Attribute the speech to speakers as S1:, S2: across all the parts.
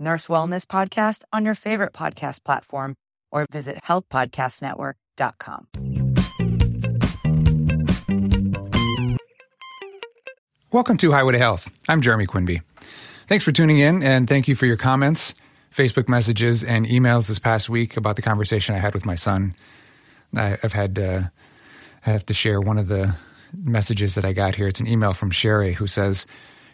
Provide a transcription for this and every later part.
S1: Nurse Wellness Podcast on your favorite podcast platform or visit healthpodcastnetwork.com.
S2: Welcome to Highway to Health. I'm Jeremy Quinby. Thanks for tuning in and thank you for your comments, Facebook messages, and emails this past week about the conversation I had with my son. I, have had, uh, I have to share one of the messages that I got here. It's an email from Sherry who says,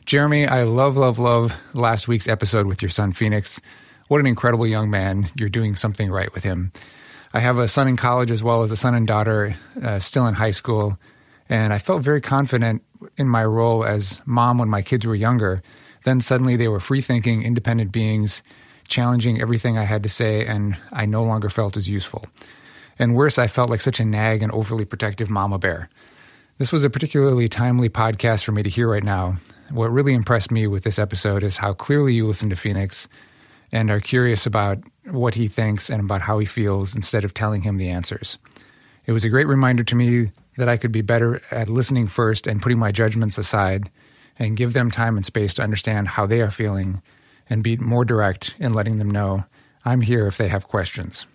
S2: Jeremy, I love, love, love last week's episode with your son, Phoenix. What an incredible young man. You're doing something right with him. I have a son in college as well as a son and daughter uh, still in high school. And I felt very confident in my role as mom when my kids were younger. Then suddenly they were free thinking, independent beings, challenging everything I had to say, and I no longer felt as useful. And worse, I felt like such a nag and overly protective mama bear. This was a particularly timely podcast for me to hear right now. What really impressed me with this episode is how clearly you listen to Phoenix and are curious about what he thinks and about how he feels instead of telling him the answers. It was a great reminder to me that I could be better at listening first and putting my judgments aside and give them time and space to understand how they are feeling and be more direct in letting them know I'm here if they have questions.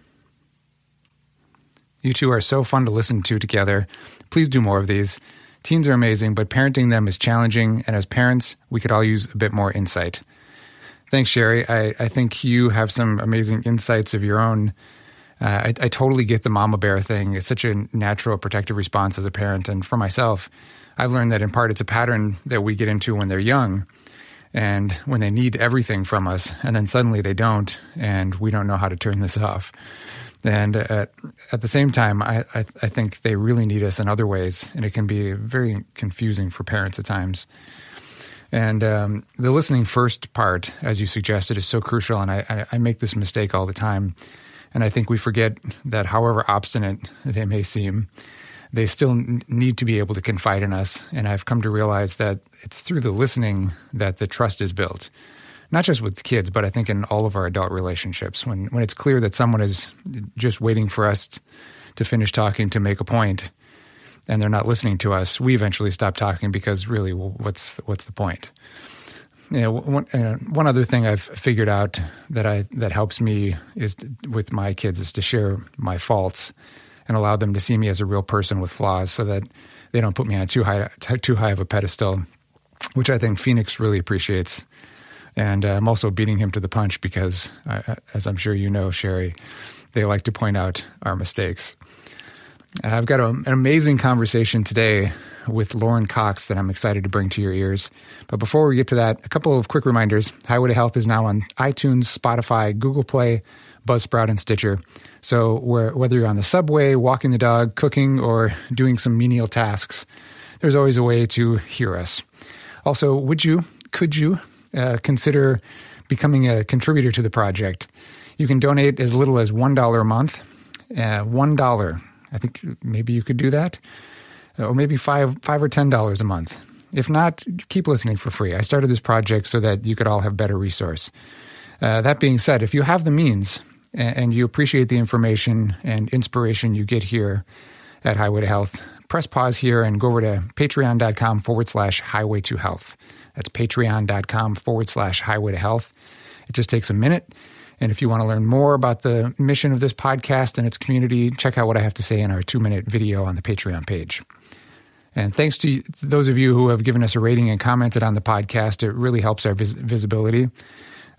S2: You two are so fun to listen to together. Please do more of these. Teens are amazing, but parenting them is challenging, and as parents, we could all use a bit more insight. Thanks, Sherry. I, I think you have some amazing insights of your own. Uh, I, I totally get the mama bear thing. It's such a natural protective response as a parent. And for myself, I've learned that in part it's a pattern that we get into when they're young and when they need everything from us, and then suddenly they don't, and we don't know how to turn this off. And at, at the same time, I, I, I, think they really need us in other ways, and it can be very confusing for parents at times. And um, the listening first part, as you suggested, is so crucial. And I, I make this mistake all the time. And I think we forget that however obstinate they may seem, they still need to be able to confide in us. And I've come to realize that it's through the listening that the trust is built not just with kids, but I think in all of our adult relationships. When when it's clear that someone is just waiting for us to finish talking to make a point, and they're not listening to us, we eventually stop talking because really, well, what's what's the point? You know, one, uh, one other thing I've figured out that I that helps me is with my kids is to share my faults and allow them to see me as a real person with flaws, so that they don't put me on too high too high of a pedestal, which I think Phoenix really appreciates. And uh, I'm also beating him to the punch because, as I'm sure you know, Sherry, they like to point out our mistakes. And I've got a, an amazing conversation today with Lauren Cox that I'm excited to bring to your ears. But before we get to that, a couple of quick reminders. Highway to Health is now on iTunes, Spotify, Google Play, Buzzsprout, and Stitcher. So whether you're on the subway, walking the dog, cooking, or doing some menial tasks, there's always a way to hear us. Also, would you, could you uh, consider becoming a contributor to the project. You can donate as little as $1 a month. Uh, $1. I think maybe you could do that. Uh, or maybe five, five or $10 a month. If not, keep listening for free. I started this project so that you could all have better resource. Uh, that being said, if you have the means and, and you appreciate the information and inspiration you get here at Highway to Health, press pause here and go over to patreon.com forward slash highway to health. That's patreon.com forward slash highway to health. It just takes a minute. And if you want to learn more about the mission of this podcast and its community, check out what I have to say in our two minute video on the Patreon page. And thanks to those of you who have given us a rating and commented on the podcast. It really helps our vis- visibility.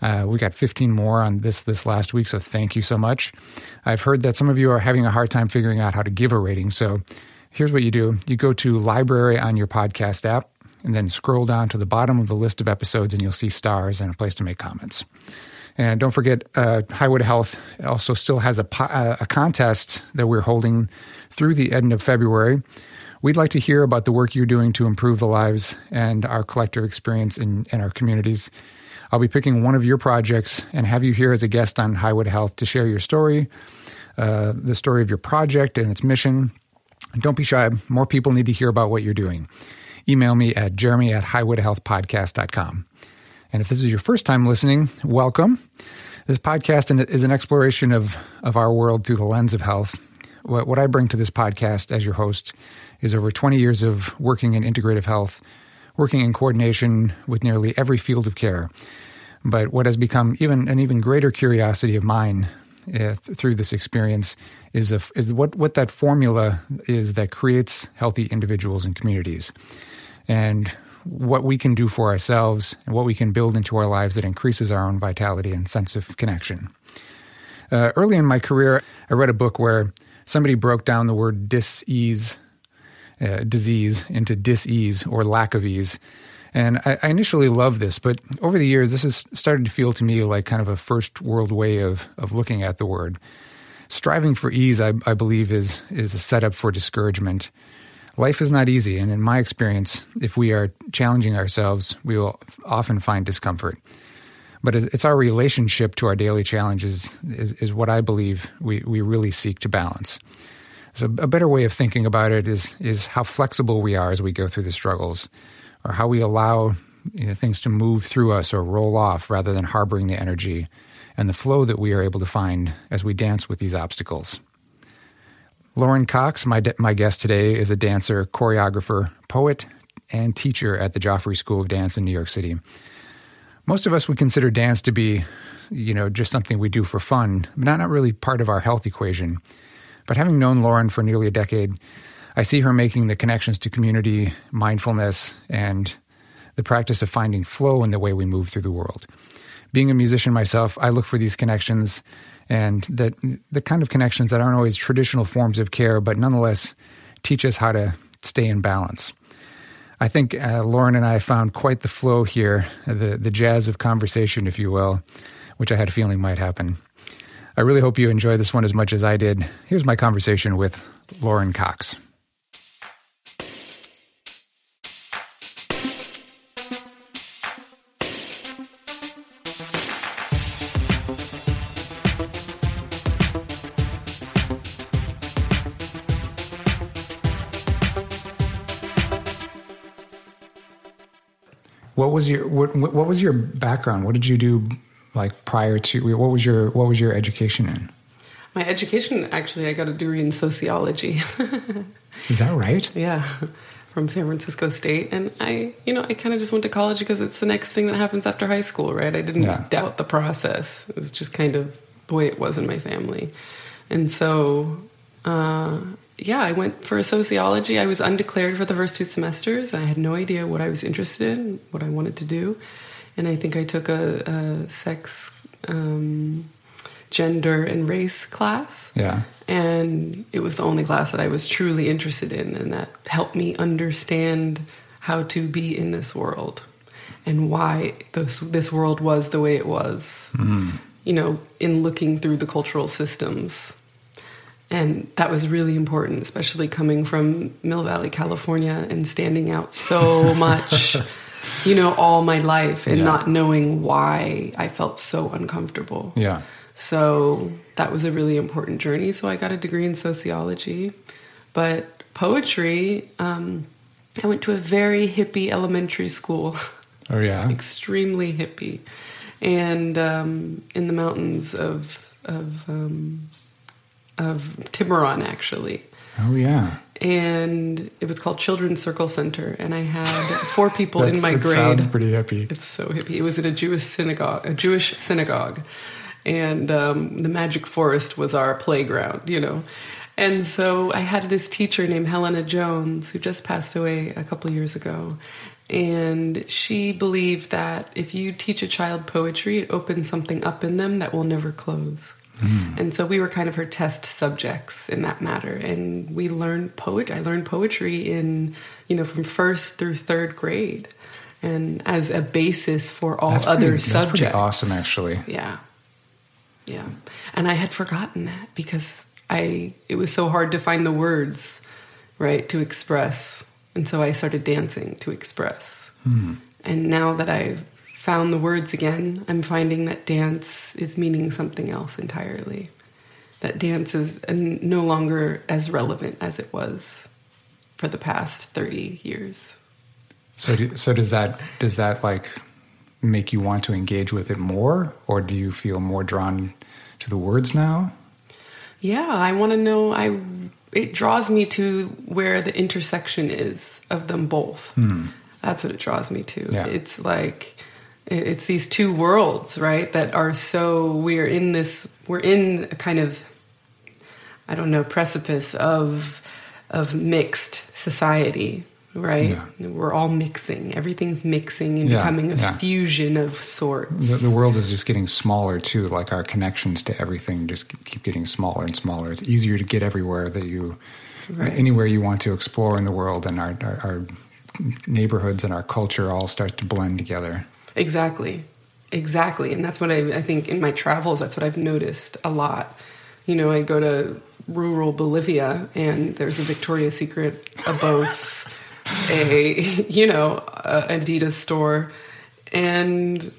S2: Uh, we got 15 more on this this last week, so thank you so much. I've heard that some of you are having a hard time figuring out how to give a rating. So here's what you do you go to library on your podcast app and then scroll down to the bottom of the list of episodes and you'll see stars and a place to make comments. And don't forget, uh, Highway to Health also still has a, uh, a contest that we're holding through the end of February. We'd like to hear about the work you're doing to improve the lives and our collective experience in, in our communities. I'll be picking one of your projects and have you here as a guest on Highway to Health to share your story, uh, the story of your project and its mission. Don't be shy. More people need to hear about what you're doing. Email me at jeremy at highwaytohealthpodcast.com. And if this is your first time listening, welcome. This podcast is an exploration of, of our world through the lens of health. What, what I bring to this podcast as your host is over 20 years of working in integrative health, working in coordination with nearly every field of care. But what has become even an even greater curiosity of mine uh, through this experience is, a, is what, what that formula is that creates healthy individuals and communities. And what we can do for ourselves and what we can build into our lives that increases our own vitality and sense of connection. Uh, early in my career, I read a book where somebody broke down the word dis-ease, uh, disease into dis-ease or lack of ease. And I, I, initially loved this, but over the years, this has started to feel to me like kind of a first world way of, of looking at the word. Striving for ease, I, I believe, is, is a setup for discouragement. Life is not easy, and in my experience, if we are challenging ourselves, we will often find discomfort. But it's our relationship to our daily challenges is, is what I believe we, we really seek to balance. So a better way of thinking about it is is how flexible we are as we go through the struggles, or how we allow you know, things to move through us or roll off rather than harboring the energy and the flow that we are able to find as we dance with these obstacles. Lauren Cox, my, my guest today, is a dancer, choreographer, poet, and teacher at the Joffrey School of Dance in New York City. Most of us would consider dance to be, you know, just something we do for fun, but not, not really part of our health equation. But having known Lauren for nearly a decade, I see her making the connections to community, mindfulness, and the practice of finding flow in the way we move through the world. Being a musician myself, I look for these connections and that the kind of connections that aren't always traditional forms of care, but nonetheless teach us how to stay in balance. I think uh, Lauren and I found quite the flow here, the, the jazz of conversation, if you will, which I had a feeling might happen. I really hope you enjoy this one as much as I did. Here's my conversation with Lauren Cox. Was your what what was your background? What did you do like prior to what was your what was your education in?
S3: My education actually I got a degree in sociology.
S2: Is that right?
S3: yeah. From San Francisco State and I you know I kind of just went to college because it's the next thing that happens after high school, right? I didn't yeah. doubt the process. It was just kind of the way it was in my family. And so uh, yeah, I went for sociology. I was undeclared for the first two semesters. I had no idea what I was interested in, what I wanted to do. And I think I took a, a sex, um, gender, and race class.
S2: Yeah.
S3: And it was the only class that I was truly interested in, and that helped me understand how to be in this world and why this, this world was the way it was. Mm. You know, in looking through the cultural systems and that was really important, especially coming from Mill Valley, California, and standing out so much, you know, all my life and yeah. not knowing why I felt so uncomfortable.
S2: Yeah.
S3: So that was a really important journey. So I got a degree in sociology. But poetry, um, I went to a very hippie elementary school.
S2: Oh, yeah.
S3: Extremely hippie. And um, in the mountains of, of um, of Tiburon, actually.
S2: Oh yeah.
S3: And it was called Children's Circle Center, and I had four people in my grade.
S2: Sounds pretty hippie.
S3: It's so hippie. It was at a Jewish synagogue, a Jewish synagogue, and um, the Magic Forest was our playground. You know. And so I had this teacher named Helena Jones who just passed away a couple years ago. And she believed that if you teach a child poetry, it opens something up in them that will never close. Mm. And so we were kind of her test subjects in that matter. And we learned poetry. I learned poetry in, you know, from first through third grade and as a basis for all
S2: that's
S3: other
S2: pretty,
S3: subjects.
S2: That's pretty awesome, actually.
S3: Yeah. Yeah. And I had forgotten that because I, it was so hard to find the words, right, to express. And so I started dancing to express. Mm. And now that I've found the words again, I'm finding that dance is meaning something else entirely. That dance is no longer as relevant as it was for the past 30 years.
S2: So, do, so does that does that like make you want to engage with it more, or do you feel more drawn to the words now?
S3: Yeah, I want to know. I it draws me to where the intersection is of them both.
S2: Hmm.
S3: That's what it draws me to.
S2: Yeah.
S3: It's like it's these two worlds, right? That are so we're in this we're in a kind of I don't know precipice of of mixed society right?
S2: Yeah.
S3: We're all mixing. Everything's mixing and
S2: Yeah,
S3: becoming a
S2: yeah.
S3: fusion of sorts.
S2: The, the world is just getting smaller too. Like our connections to everything just keep getting smaller and smaller. It's easier to get everywhere that you,
S3: Right.
S2: anywhere you want to explore in the world, and our, our, our neighborhoods and our culture all start to blend together.
S3: Exactly. Exactly. And that's what I, I think in my travels, that's what I've noticed a lot. You know, I go to rural Bolivia and there's a Victoria's Secret, a Bose, a, you know, a Adidas store. And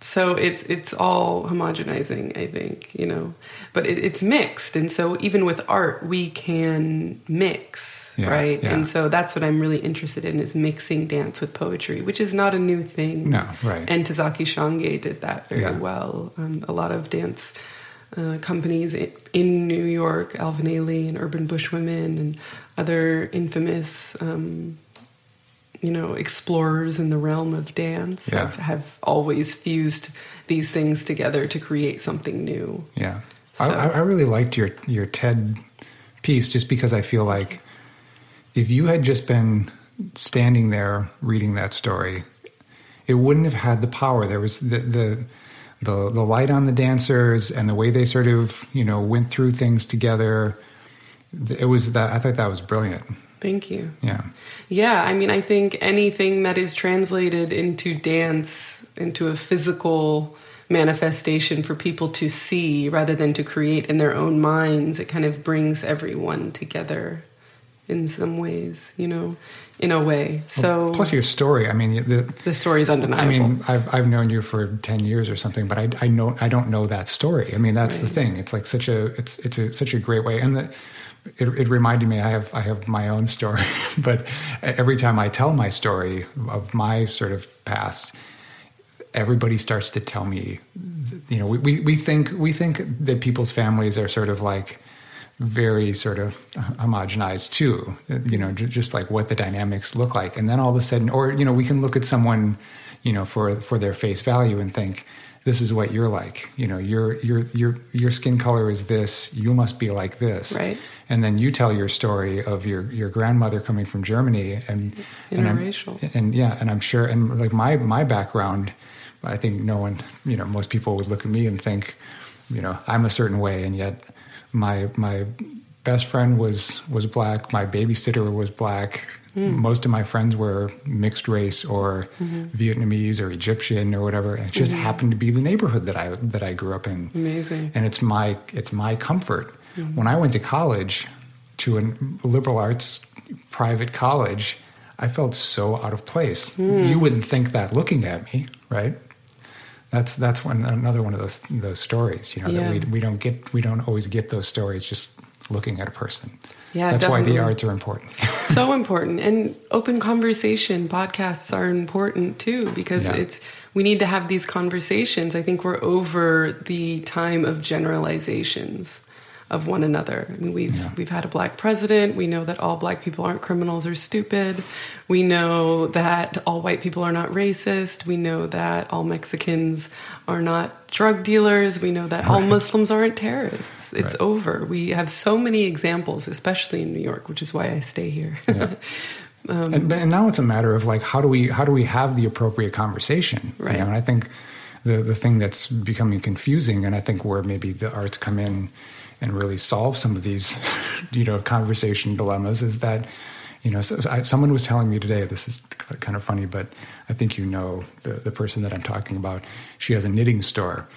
S3: so it's it's all homogenizing, I think, you know. But it, it's mixed. And so even with art, we can mix,
S2: Yeah,
S3: right?
S2: yeah.
S3: And so that's what I'm really interested in is mixing dance with poetry, which is not a new thing.
S2: No, right.
S3: And Ntozake Shange did that very
S2: Yeah.
S3: well. Um, a lot of dance uh, companies in New York, Alvin Ailey and Urban Bush Women and other infamous, um, you know, explorers in the realm of dance have, have always fused these things together to create something new.
S2: Yeah,
S3: So-
S2: I, I I really liked your your TED piece just because I feel like if you had just been standing there reading that story, it wouldn't have had the power. There was the the the, the light on the dancers and the way they sort of you know went through things together. It was that I thought that was brilliant.
S3: Thank you.
S2: Yeah,
S3: Yeah, I mean, I think anything that is translated into dance, into a physical manifestation for people to see rather than to create in their own minds, it kind of brings everyone together in some ways, you know, in a way. So
S2: plus your story. I mean the.
S3: the story is undeniable.
S2: I mean, I've I've known you for ten years or something, but I I know I don't know that story. I mean, that's the thing. It's like such a it's it's a, such a great way, and the, it it reminded me I have I have my own story, but every time I tell my story of my sort of past, everybody starts to tell me, you know, we, we, we think we think that people's families are sort of like very sort of homogenized too, you know, just like what the dynamics look like, and then all of a sudden, or you know, we can look at someone, you know, for for their face value and think. This is what you're like, you know. Your your your your skin color is this. You must be like this,
S3: Right.
S2: And then you tell your story of your your grandmother coming from Germany and and
S3: Interracial.
S2: and yeah, and I'm sure, and like my my background, I think no one, you know, most people would look at me and think, you know, I'm a certain way, and yet my my best friend was was black, my babysitter was black, hmm. most of my friends were mixed race or mm-hmm. Vietnamese or Egyptian or whatever, and it just mm-hmm. happened to be the neighborhood that I that I grew up in.
S3: Amazing.
S2: and it's my it's my comfort. Mm-hmm. When I went to college, to a liberal arts private college, I felt so out of place. Hmm. You wouldn't think that looking at me, right? That's that's one another one of those those stories. You know
S3: Yeah.
S2: that we we don't get we don't always get those stories just looking at a person.
S3: Yeah,
S2: that's why the arts are important.
S3: so important and open conversation podcasts are important too because
S2: Yeah.
S3: it's we need to have these conversations i think we're over the time of generalizations of one another. I mean, we've
S2: Yeah.
S3: we've had a black president. We know that all black people aren't criminals or stupid. We know that all white people are not racist. We know that all mexicans are not drug dealers. We know that all muslims aren't terrorists. It's
S2: Right.
S3: over. We have so many examples especially in new york which is why i stay here.
S2: Yeah. and, um, and now it's a matter of like how do we how do we have the appropriate conversation? You know? and i think the the thing that's becoming confusing and i think where maybe the arts come in and really solve some of these you know conversation dilemmas is that you know so I, someone was telling me today this is kind of funny but i think you know the, the person that i'm talking about she has a knitting store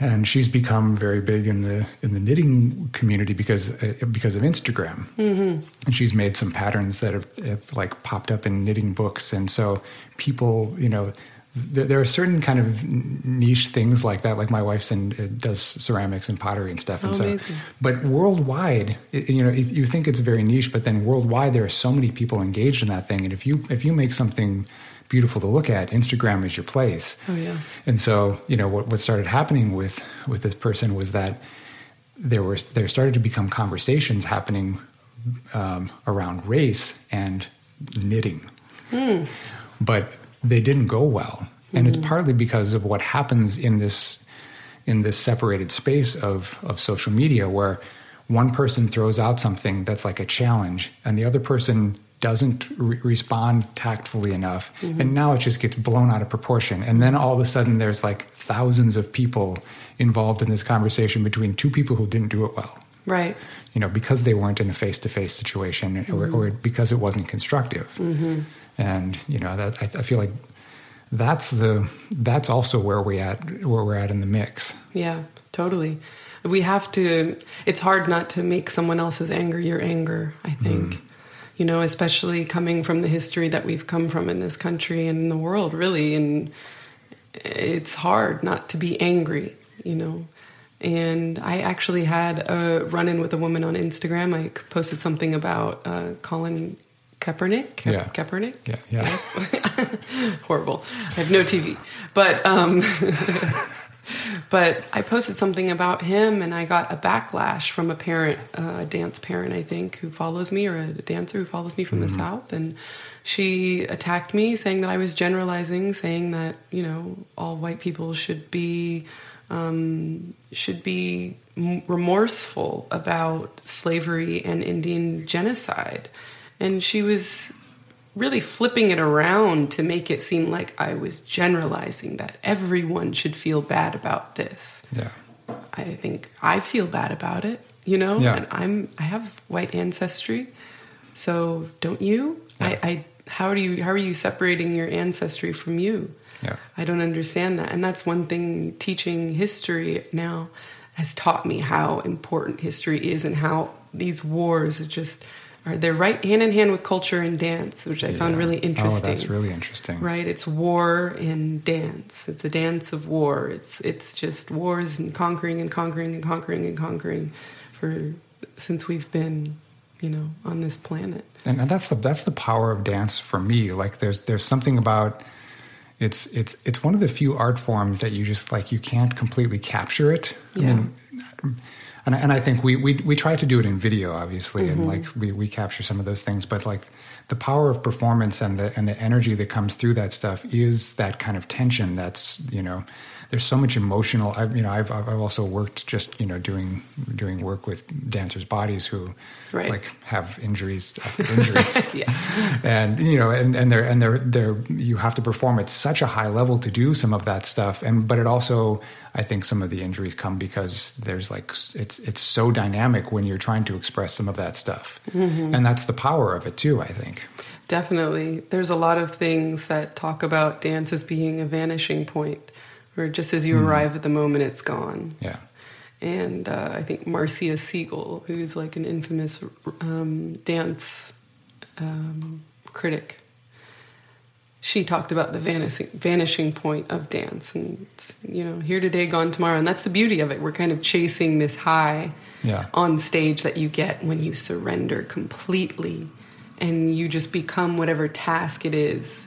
S2: and she's become very big in the in the knitting community because uh, because of Instagram. Mm-hmm. And she's made some patterns that have, have like popped up in knitting books, and so people, you know, there, there, are certain kind of niche things like that. Like my wife's and uh, does ceramics and pottery and stuff, and
S3: oh,
S2: so.
S3: Amazing.
S2: But worldwide, it, you know, you think it's very niche, but then worldwide there are so many people engaged in that thing, and if you if you make something beautiful to look at, Instagram is your place.
S3: Oh yeah.
S2: And so you know what what started happening with with this person was that there was there started to become conversations happening um, around race and knitting,
S3: mm.
S2: but they didn't go well, and mm-hmm. it's partly because of what happens in this in this separated space of of social media where one person throws out something that's like a challenge and the other person doesn't re- respond tactfully enough mm-hmm. and now it just gets blown out of proportion and then all of a sudden there's like thousands of people involved in this conversation between two people who didn't do it well
S3: right
S2: you know because they weren't in a face-to-face situation mm-hmm. or, or, because it wasn't constructive
S3: mm-hmm.
S2: And you know that I, I, feel like that's the that's also where we at where we're at in the mix.
S3: Yeah totally. We have to it's hard not to make someone else's anger your anger i think. Mm. you know especially coming from the history that we've come from in this country and in the world really. And it's hard not to be angry you know. And I actually had a run in with a woman on Instagram. I posted something about uh, Colin Kaepernick.
S2: Ka- yeah.
S3: Kaepernick.
S2: Yeah. Yeah.
S3: Horrible. I have no TV, but um, but I posted something about him, and I got a backlash from a parent, uh, a dance parent, I think, who follows me, or a dancer who follows me from mm-hmm. the south, and she attacked me, saying that I was generalizing, saying that you know all white people should be um, should be remorseful about slavery and Indian genocide. And she was really flipping it around to make it seem like I was generalizing that everyone should feel bad about this.
S2: Yeah.
S3: I think I feel bad about it, you know,
S2: yeah.
S3: and I'm I have white ancestry. So don't you?
S2: Yeah.
S3: I, I how do you how are you separating your ancestry from you?
S2: Yeah.
S3: I don't understand that. And that's one thing teaching history now has taught me how important history is and how these wars are just are they're right hand in hand with culture and dance, which I yeah. found really interesting.
S2: Oh, that's really interesting.
S3: Right? It's war and dance. It's a dance of war. It's it's just wars and conquering and conquering and conquering and conquering for since we've been, you know, on this planet.
S2: And, and that's the that's the power of dance for me. Like there's there's something about it's it's it's one of the few art forms that you just like you can't completely capture it.
S3: Yeah. I mean,
S2: and, and I think we, we we try to do it in video, obviously, mm-hmm. and like we, we capture some of those things. But like the power of performance and the and the energy that comes through that stuff is that kind of tension. That's you know there's so much emotional. I, you know, I've I've also worked just you know doing doing work with dancers' bodies who
S3: right.
S2: like have injuries after injuries,
S3: yeah.
S2: and you know, and and they're and they're they're you have to perform at such a high level to do some of that stuff, and but it also I think some of the injuries come because there's like it's it's so dynamic when you're trying to express some of that stuff,
S3: mm-hmm.
S2: and that's the power of it too. I think.
S3: Definitely, there's a lot of things that talk about dance as being a vanishing point or just as you mm. arrive at the moment, it's gone.
S2: Yeah.
S3: And uh, I think Marcia Siegel, who's like an infamous um, dance um, critic, she talked about the vanishing, vanishing point of dance, and you know, here today, gone tomorrow, and that's the beauty of it. We're kind of chasing this high
S2: yeah.
S3: on stage that you get when you surrender completely, and you just become whatever task it is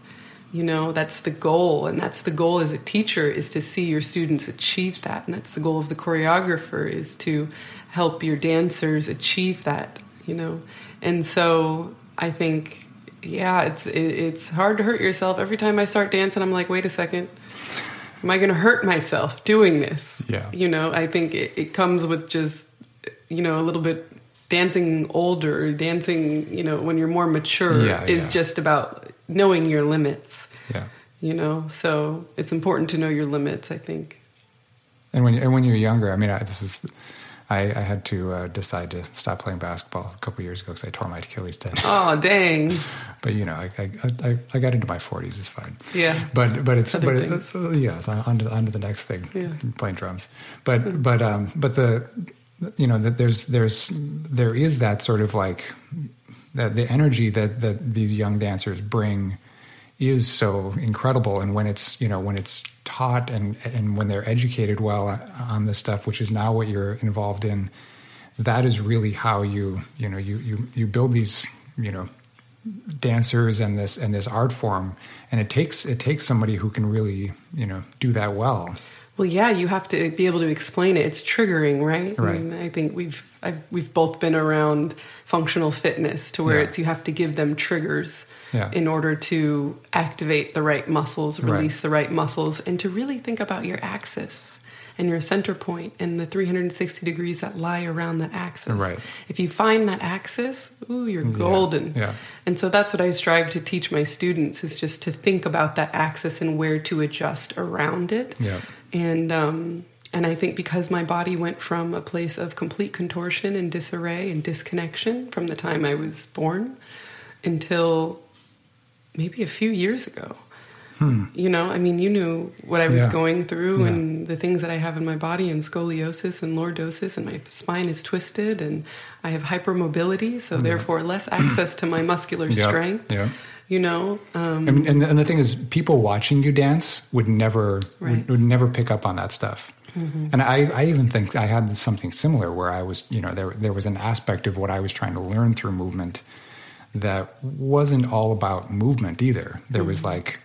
S3: you know that's the goal. And that's the goal as a teacher is to see your students achieve that. And that's the goal of the choreographer is to help your dancers achieve that you know. And so i think yeah it's it, it's hard to hurt yourself. Every time i start dancing i'm like wait a second. Am i going to hurt myself doing this?
S2: Yeah.
S3: You know i think it, it comes with just you know a little bit dancing older dancing you know when you're more mature
S2: yeah,
S3: is
S2: yeah.
S3: just about knowing your limits
S2: yeah.
S3: You know, so it's important to know your limits, I think.
S2: And when and when you're younger, I mean, I, this is, I, I had to uh, decide to stop playing basketball a couple years ago because I tore my Achilles tendon.
S3: Oh, dang!
S2: but you know, I, I, I, I got into my 40s. It's fine.
S3: Yeah.
S2: But but it's
S3: Other
S2: but it's, uh, yeah, it's on to, on to the next thing.
S3: Yeah.
S2: Playing drums, but mm-hmm. but um but the you know that there's there's there is that sort of like that the energy that that these young dancers bring is so incredible. And when it's you know when it's taught and and when they're educated well on this stuff which is now what you're involved in that is really how you you know you you you build these you know dancers and this and this art form. And it takes it takes somebody who can really you know do that well.
S3: Well yeah you have to be able to explain it. It's triggering right,
S2: right.
S3: I, mean, I think we've I've, we've both been around functional fitness to where
S2: Yeah.
S3: it's you have to give them triggers
S2: Yeah.
S3: in order to activate the right muscles release
S2: Right.
S3: the right muscles and to really think about your axis and your center point and the 360 degrees that lie around that axis
S2: Right.
S3: if you find that axis ooh you're golden
S2: yeah.
S3: and so that's what I strive to teach my students is just to think about that axis and where to adjust around it.
S2: Yeah.
S3: And um, and I think because my body went from a place of complete contortion and disarray and disconnection from the time I was born until maybe a few years ago. You know, I mean, you knew what I was
S2: Hmm. Yeah.
S3: going through
S2: Yeah.
S3: and the things that I have in my body and scoliosis and lordosis and my spine is twisted and I have hypermobility, so therefore less access to my muscular
S2: Yeah.
S3: strength.
S2: Yeah.
S3: You know, um,
S2: And, and, and the thing is, people watching you dance would never
S3: Right. Mm-hmm.
S2: would, would never pick up on that stuff. And I, I even think I had something similar where I was, you know, there there was an aspect of what I was trying to learn through movement that wasn't all about movement either. There was
S3: Mm-hmm.
S2: like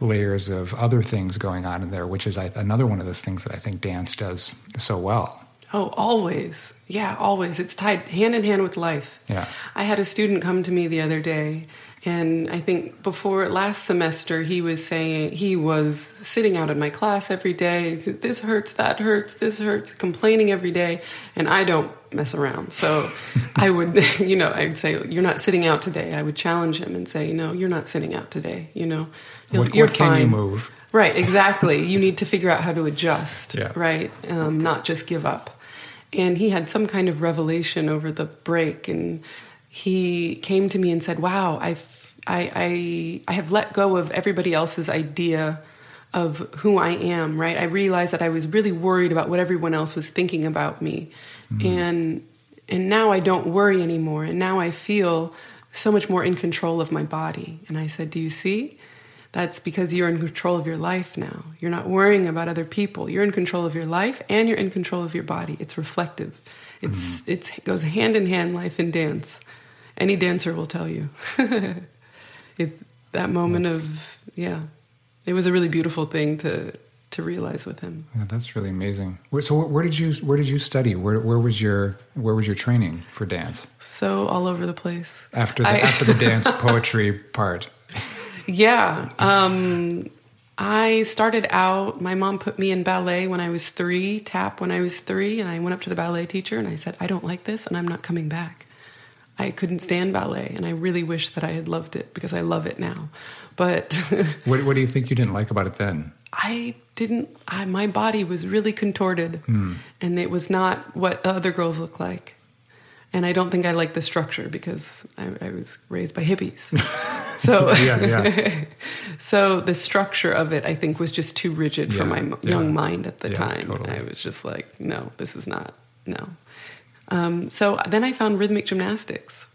S2: layers of other things going on in there, which is another one of those things that I think dance does so well.
S3: Oh, always. Yeah, always. It's tied hand in hand with life.
S2: Yeah.
S3: I had a student come to me the other day, and I think before last semester, he was saying he was sitting out in my class every day. This hurts, that hurts, this hurts, complaining every day, and I don't mess around. So I would, you know, I'd say, You're not sitting out today. I would challenge him and say, No, you're not sitting out today. You know,
S2: What-
S3: you're
S2: what can you move?
S3: Right, exactly. you need to figure out how to adjust,
S2: Yeah.
S3: right? Um, not just give up. And he had some kind of revelation over the break, and he came to me and said, "Wow, I've, I, I, I have let go of everybody else's idea of who I am. Right? I realized that I was really worried about what everyone else was thinking about me, mm-hmm. and and now I don't worry anymore. And now I feel so much more in control of my body." And I said, "Do you see?" That's because you're in control of your life now. You're not worrying about other people. You're in control of your life and you're in control of your body. It's reflective. It's mm-hmm. it's it goes hand in hand life and dance. Any dancer will tell you. it, that moment of yeah. It was a really beautiful thing to to realize with him.
S2: Yeah, that's really amazing. So, where did you where did you study? Where where was your where was your training for dance
S3: So all over the place.
S2: after the
S3: I-
S2: after the dance poetry part?
S3: Yeah. Um, I started out, my mom put me in ballet when I was three, tap when I was three, and I went up to the ballet teacher and I said, I don't like this and I'm not coming back. I couldn't stand ballet and I really wish that I had loved it because I love it now. But
S2: What what do you think you didn't like about it then?
S3: I didn't, I, my body was really contorted hmm. and it was not what other girls look like. And I don't think I liked the structure because I, I was raised by hippies. So,
S2: Yeah, yeah.
S3: so the structure of it, I think, was just too rigid for my
S2: yeah.
S3: young mind at the
S2: Yeah,
S3: time.
S2: totally.
S3: I was just like, no, this is not, no. Um, so then I found rhythmic gymnastics,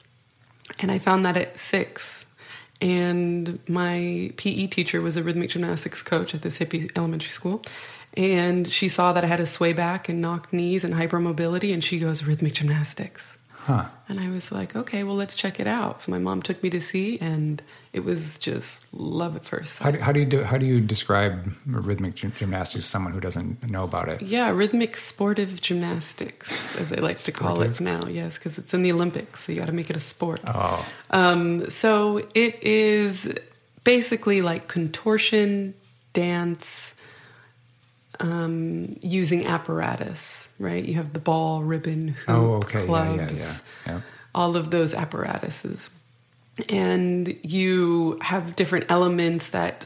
S3: and I found that at six. And my PE teacher was a rhythmic gymnastics coach at this hippie elementary school. And she saw that I had a sway back and knocked knees and hypermobility, and she goes, rhythmic gymnastics.
S2: Huh?
S3: And I was like, okay, well, let's check it out. So my mom took me to see, and it was just love at first
S2: How
S3: sight.
S2: do, how do you do, how do you describe rhythmic gymnastics to someone who doesn't know about it?
S3: Yeah, rhythmic sportive gymnastics, as they like to call it now. Yes, because it's in the Olympics, so you got to make it a sport.
S2: Oh,
S3: Um, so it is basically like contortion dance um, using apparatus, right? You have the ball, ribbon, hoop,
S2: oh, okay,
S3: clubs,
S2: yeah, yeah, yeah, yeah.
S3: all of those apparatuses. And you have different elements that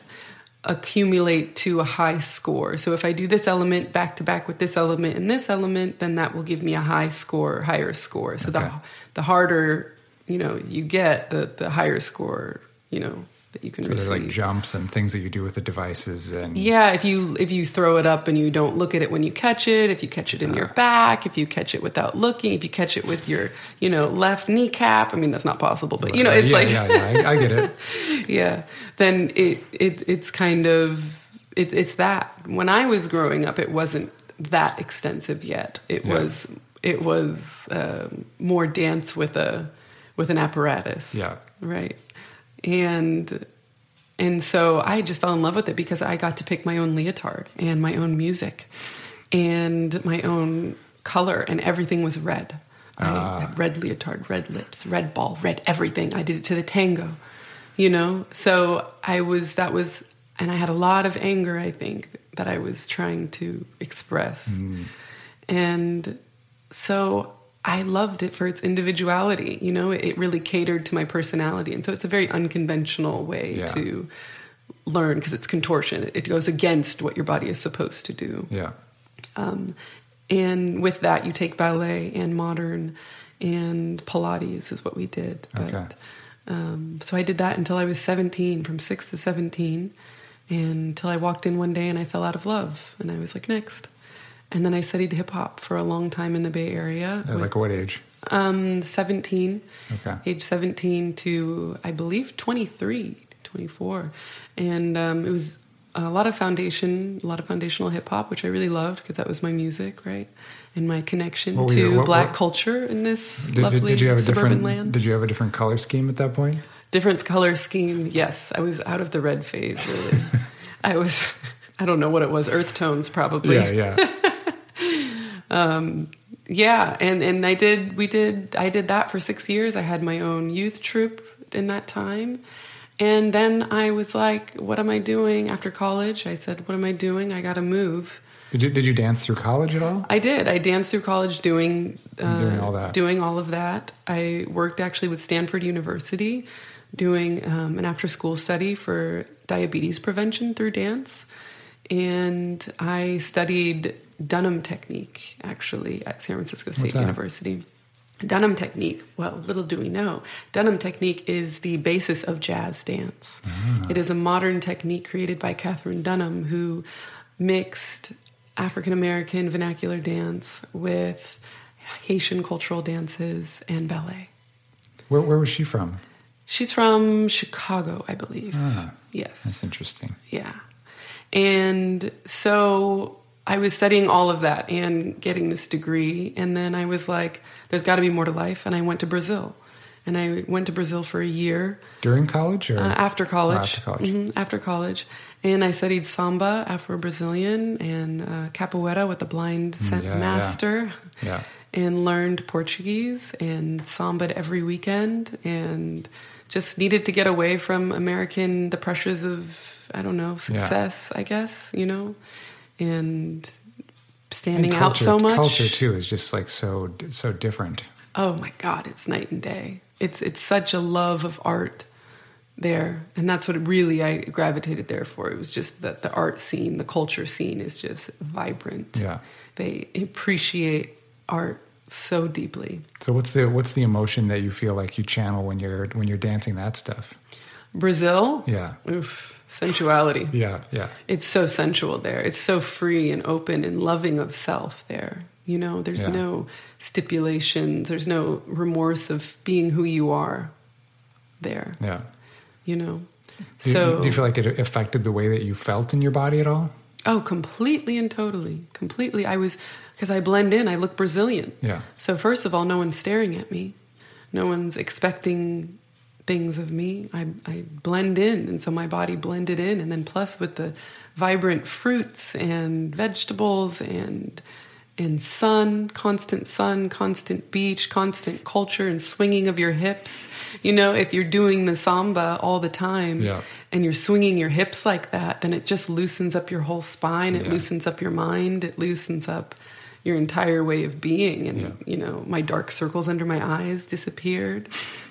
S3: accumulate to a high score. So if I do this element back to back with this element and this element, then that will give me a high score, higher score. So
S2: Okay.
S3: the the harder, you know, you get, the the higher score, you know, that you can
S2: So
S3: receive.
S2: there's like jumps and things that you do with the devices and
S3: Yeah, if you if you throw it up and you don't look at it when you catch it, if you catch it in your back, if you catch it without looking, if you catch it with your you know left kneecap, I mean that's not possible, but you know it's
S2: yeah,
S3: like
S2: yeah, yeah, I, I get it.
S3: yeah, then it, it it's kind of it, it's that. When I was growing up, it wasn't that extensive yet. It
S2: Yeah.
S3: was it was um, more dance with a with an apparatus.
S2: Yeah.
S3: right. And and so I just fell in love with it because I got to pick my own leotard and my own music and my own color, and everything was red. I ah. had red leotard, red lips, red ball, red everything. I did it to the tango, you know? So I was, that was, and I had a lot of anger, I think, that I was trying to express. Mm. And so I loved it for its individuality. You know, it, it really catered to my personality. And so it's a very unconventional way
S2: Yeah.
S3: to learn because it's contortion. It goes against what your body is supposed to do.
S2: Yeah.
S3: Um, and with that, you take ballet and modern and Pilates is what we did. But,
S2: Okay.
S3: um, so I did that until I was 17, from 6 to 17, and until I walked in one day and I fell out of love. And I was like, next. And then I studied hip hop for a long time in the Bay Area.
S2: At
S3: with-
S2: like what age?
S3: um, 17.
S2: Okay.
S3: Age 17 to, I believe, 23, 24. And um, it was a lot of foundation, a lot of foundational hip hop, which I really loved because that was my music, right? And my connection to
S2: you- what-
S3: black
S2: what-
S3: culture in this
S2: Did, did,
S3: lovely
S2: did you have a
S3: suburban land.
S2: Did you have a different color scheme at that point?
S3: Different color scheme, yes. I was out of the red phase, really. I was, I don't know what it was, earth tones probably.
S2: Yeah, yeah.
S3: yeah and and i did we did i did that for six years. I had my own youth troupe in that time. And then i was like what am i doing? After college i said what am i doing? I gotta move.
S2: Did you did you dance through college at all?
S3: i did. I danced through college doing uh,
S2: Doing all that.
S3: doing all of that. I worked actually with stanford university doing um, an after school study for diabetes prevention through dance. And i studied dunham technique actually at san francisco state university dunham technique well little do we know dunham technique is the basis of jazz dance it is a modern technique created by katherine dunham who mixed african american vernacular dance with haitian cultural dances and ballet
S2: Where where was she from?
S3: she's from chicago i believe
S2: Ah.
S3: yes
S2: That's interesting.
S3: yeah. And so I was studying all of that and getting this degree. And then I was like, there's got to be more to life. And I went to Brazil. And I went to Brazil for a year
S2: During college or
S3: uh, after college.
S2: After college.
S3: Mhm, after college. And I studied samba, Afro Brazilian, and uh, capoeira with the blind
S2: Mm, yeah, yeah.
S3: master.
S2: Yeah.
S3: And learned Portuguese and samba'd every weekend and just needed to get away from American, the pressures of, I don't know, success, I guess, you know, and standing
S2: And
S3: out so much.
S2: Culture too is just like so so different.
S3: Oh my God, it's night and day. It's it's such a love of art there, and that's what really I gravitated there for. It was just that the art scene, the culture scene, is just vibrant.
S2: Yeah.
S3: they appreciate art so deeply.
S2: So what's the what's the emotion that you feel like you channel when you're when you're dancing that stuff?
S3: Brazil,
S2: Yeah.
S3: oof, sensuality.
S2: Yeah, yeah.
S3: It's so sensual there. It's so free and open and loving of self there. You know, there's
S2: Yeah.
S3: no stipulations. There's no remorse of being who you are there.
S2: Yeah.
S3: You know.
S2: Do
S3: so
S2: do you feel like it affected the way that you felt in your body at all?
S3: Oh, completely and totally. Completely. I was, because I blend in, I look Brazilian.
S2: Yeah.
S3: So, first of all, no one's staring at me, no one's expecting things of me. I, I blend in, and so my body blended in. And then, plus, with the vibrant fruits and vegetables and and sun, constant sun, constant beach, constant culture, and swinging of your hips. You know, if you're doing the samba all the time,
S2: Yeah.
S3: and you're swinging your hips like that, then it just loosens up your whole spine. It
S2: Yeah.
S3: loosens up your mind. It loosens up your entire way of being. And,
S2: Yeah.
S3: you know, my dark circles under my eyes disappeared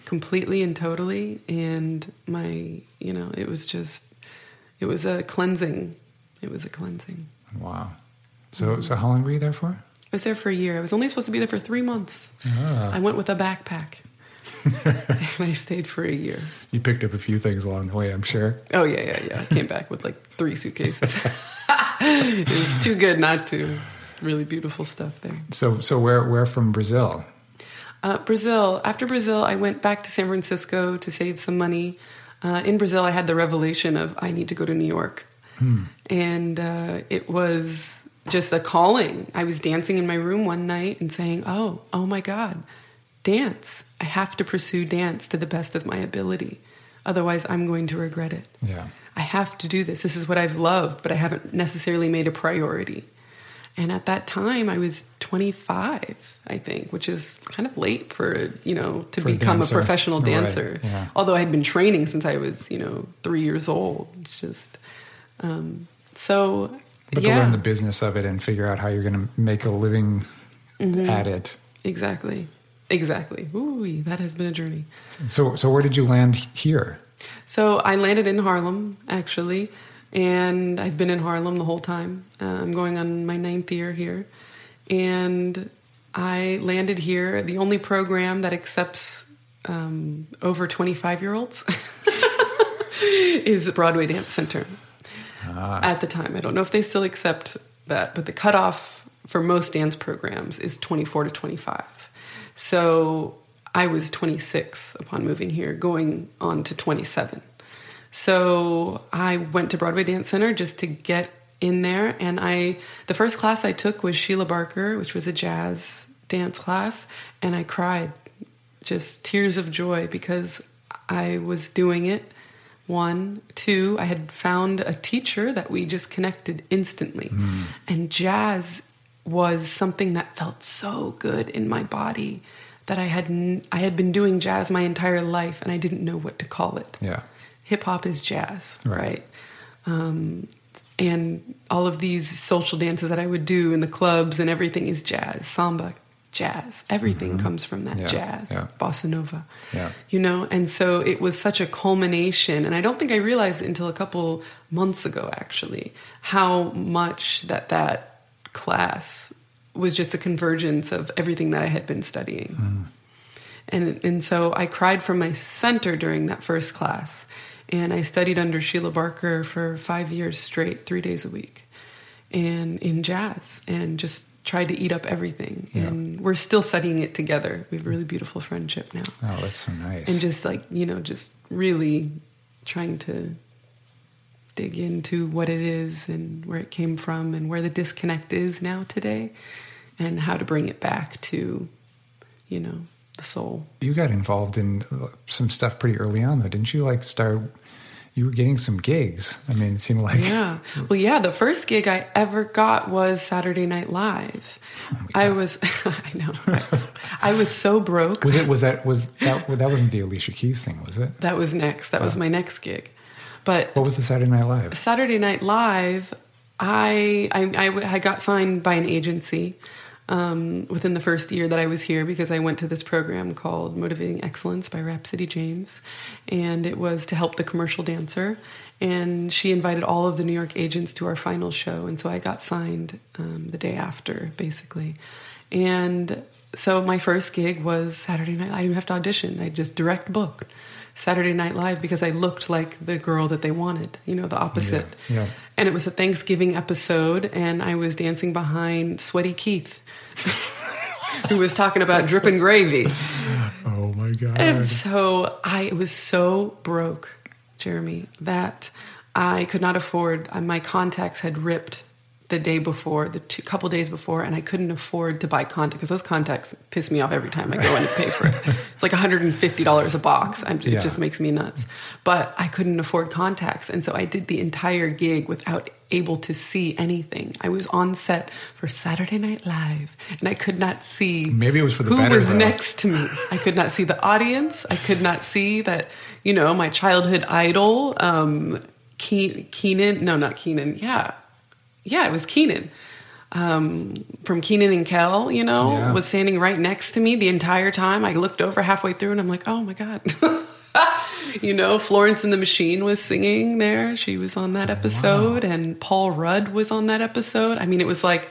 S3: completely and totally. And my, you know, it was just, it was a cleansing. It was a cleansing.
S2: Wow. So so how long were you there for?
S3: I was there for a year. I was only supposed to be there for three months.
S2: Ah.
S3: I went with a backpack. and I stayed for a year.
S2: You picked up a few things along the way, I'm sure.
S3: Oh yeah, yeah, yeah. I came back with like three suitcases. it was too good not to. Really beautiful stuff there.
S2: So, so where, where from Brazil?
S3: Uh, Brazil. After Brazil, I went back to San Francisco to save some money. Uh, in Brazil, I had the revelation of I need to go to New York, hmm. and uh, it was just a calling. I was dancing in my room one night and saying, "Oh, oh my God, dance! I have to pursue dance to the best of my ability. Otherwise, I'm going to regret it.
S2: Yeah,
S3: I have to do this. This is what I've loved, but I haven't necessarily made a priority." And at that time, I was 25, I think, which is kind of late for you know to for become a, a, professional dancer.
S2: Right. Yeah.
S3: Although I had been training since I was you know three years old. It's just um, so
S2: but yeah. to learn the business of it and figure out how you're going to make a living mm-hmm. at it.
S3: Exactly. Exactly. Ooh, that has been a journey.
S2: So, so where did you land here?
S3: So I landed in Harlem, actually, and I've been in Harlem the whole time. Uh, I'm going on my ninth year here, and I landed here. The only program that accepts um, over 25 year olds is the Broadway Dance Center ah. at the time. I don't know if they still accept that, but the cutoff for most dance programs is 24 to 25. So I was 26 upon moving here, going on to 27. So I went to Broadway Dance Center just to get in there, and I the first class I took was Sheila Barker, which was a jazz dance class, and I cried, just tears of joy because I was doing it one, two, I had found a teacher that we just connected instantly. Mm. And jazz was something that felt so good in my body that I had I had been doing jazz my entire life and I didn't know what to call it.
S2: Yeah.
S3: Hip hop is jazz,
S2: right?
S3: right? Um, and all of these social dances that I would do in the clubs and everything is jazz, samba, jazz. Everything mm-hmm. comes from that
S2: yeah,
S3: jazz,
S2: yeah.
S3: bossa nova.
S2: Yeah.
S3: You know, and so it was such a culmination. And I don't think I realized until a couple months ago, actually, how much that that class was just a convergence of everything that I had been studying. Mm. And, and so I cried from my center during that first class. And I studied under Sheila Barker for five years straight, three days a week, and in jazz, and just tried to eat up everything. Yeah. And we're still studying it together. We have a really beautiful friendship now.
S2: Oh, that's so nice.
S3: And just like, you know, just really trying to dig into what it is and where it came from and where the disconnect is now today and how to bring it back to, you know, the soul.
S2: You got involved in uh, some stuff pretty early on though, didn't you? Like start you were getting some gigs. I mean, it seemed like
S3: yeah. Well, yeah. The first gig I ever got was Saturday Night Live. Oh I was, I know, I was so broke.
S2: Was it? Was that? Was that? That wasn't the Alicia Keys thing, was it?
S3: That was next. That was oh. my next gig. But
S2: what was the Saturday Night Live?
S3: Saturday Night Live. I I, I, I got signed by an agency um, within the first year that I was here because I went to this program called Motivating Excellence by Rhapsody James. And it was to help the commercial dancer. And she invited all of the New York agents to our final show. And so I got signed um, the day after, basically. And so my first gig was Saturday night. I didn't have to audition, I just direct booked. Saturday Night Live because I looked like the girl that they wanted, you know, the opposite.
S2: Yeah, yeah.
S3: And it was a Thanksgiving episode, and I was dancing behind Sweaty Keith, who was talking about dripping gravy.
S2: Oh my God.
S3: And so I was so broke, Jeremy, that I could not afford, uh, my contacts had ripped the day before, the two, couple days before, and I couldn't afford to buy contacts because those contacts piss me off every time I go in to pay for it. It's like $150 a box. I'm, it yeah. just makes me nuts. But I couldn't afford contacts, and so I did the entire gig without able to see anything. I was on set for Saturday Night Live, and I could not see.
S2: Maybe it was for the
S3: who
S2: better,
S3: was
S2: though.
S3: next to me. I could not see the audience. I could not see that you know my childhood idol, um, Kenan. No, not Kenan. Yeah yeah, it was Kenan Um, from Kenan and Kel, you know, yeah. was standing right next to me the entire time. I looked over halfway through and I'm like, oh my God. you know, Florence and the Machine was singing there. She was on that episode, wow. and Paul Rudd was on that episode. I mean, it was like,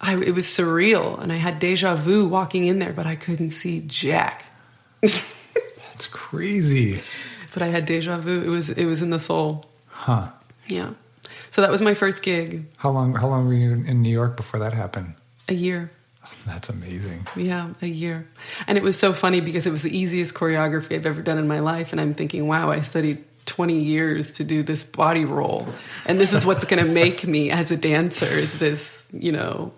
S3: I, it was surreal. And I had deja vu walking in there, but I couldn't see Jack.
S2: That's crazy.
S3: But I had deja vu. It was it was in the soul.
S2: Huh.
S3: Yeah. So that was my first gig.
S2: How long how long were you in New York before that happened?
S3: A year.
S2: That's amazing.
S3: Yeah, a year. And it was so funny because it was the easiest choreography I've ever done in my life. And I'm thinking, wow, I studied 20 years to do this body roll. And this is what's going to make me as a dancer is this, you know,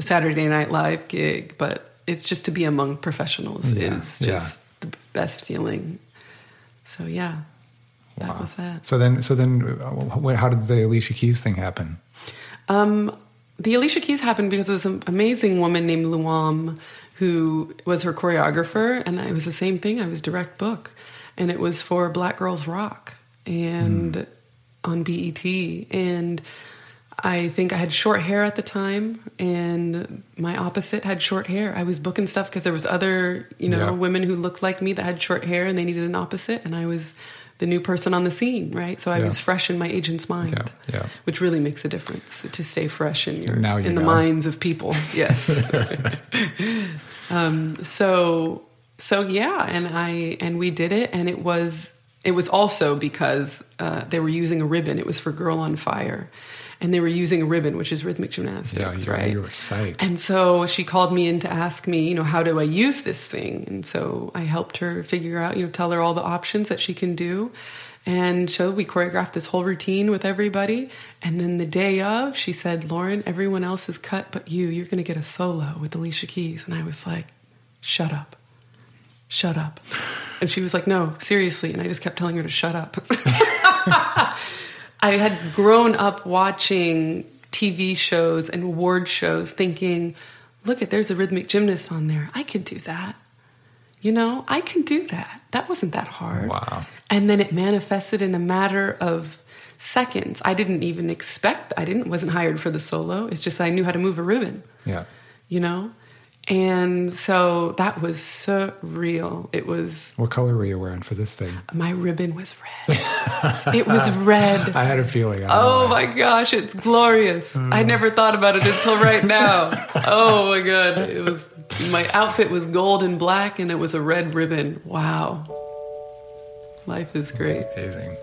S3: Saturday Night Live gig. But it's just to be among professionals
S2: Yeah,
S3: is
S2: yeah.
S3: just the best feeling. So yeah,
S2: Wow.
S3: that.
S2: So then, so then, uh, how did the Alicia Keys thing happen?
S3: Um, the Alicia Keys happened because there's an amazing woman named Luam who was her choreographer, and it was the same thing. I was direct book, and it was for Black Girls Rock and on BET, and I think I had short hair at the time, and my opposite had short hair. I was booking stuff because there was other, you know,
S2: Yeah.
S3: women who looked like me that had short hair, and they needed an opposite, and I was the new person on the scene, right? So I
S2: Yeah.
S3: was fresh in my agent's mind
S2: Yeah, yeah.
S3: which really makes a difference to stay fresh in your
S2: Now you
S3: in the minds of people. Yes. um, so so yeah, and I and we did it, and it was it was also because uh, they were using a ribbon. It was for Girl on Fire, and they were using a ribbon, which is rhythmic gymnastics,
S2: Yeah,
S3: right?
S2: you were psyched.
S3: And so she called me in to ask me, you know, how do I use this thing? And so I helped her figure out, you know, tell her all the options that she can do. And so we choreographed this whole routine with everybody. And then the day of, she said, Lauren, everyone else is cut but you. You're going to get a solo with Alicia Keys. And I was like, shut up. Shut up. And she was like, no, seriously. And I just kept telling her to shut up. I had grown up watching TV shows and award shows thinking, look at there's a rhythmic gymnast on there. I could do that. You know, I can do that. That wasn't that hard.
S2: Wow.
S3: And then it manifested in a matter of seconds. I didn't even expect I didn't wasn't hired for the solo. It's just I knew how to move a ribbon
S2: yeah.
S3: you know? And so that was surreal. It was,
S2: What color were you wearing for this thing?
S3: my ribbon was red. it was red.
S2: I had a feeling.
S3: Oh my gosh, it's glorious. I mm. never thought about it until right now. Oh my God. It was, my outfit was gold and black and it was a red ribbon. Wow. Life is great.
S2: Amazing.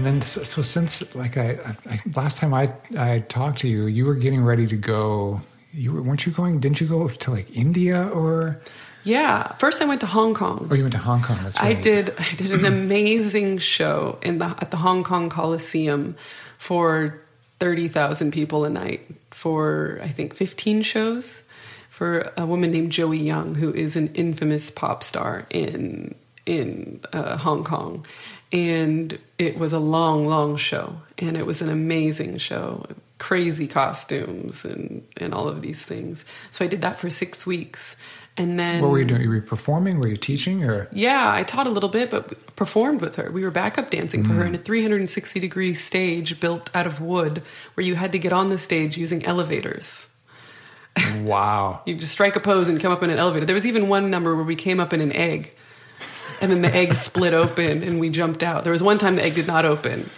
S2: And then, so, since like I, I, last time I I talked to you, you were getting ready to go. You were weren't you going? Didn't you go to like India or
S3: Yeah. First I went to Hong Kong.
S2: Oh, you went to Hong Kong? That's
S3: I did. I did an amazing show in the at the Hong Kong Coliseum for thirty thousand people a night for I think fifteen shows for a woman named Joey Yung, who is an infamous pop star in in uh, Hong Kong, and it was a long, long show, and it was an amazing show. Crazy costumes and and all of these things. So I did that for six weeks, and then
S2: What were you doing? Were you performing? Were you teaching? Or
S3: yeah, I taught a little bit, but performed with her. We were backup dancing for her mm. in a 360 degree stage built out of wood where you had to get on the stage using elevators.
S2: wow,
S3: You just strike a pose and come up in an elevator. There was even one number where we came up in an egg and then the egg split open and we jumped out. There was one time the egg did not open.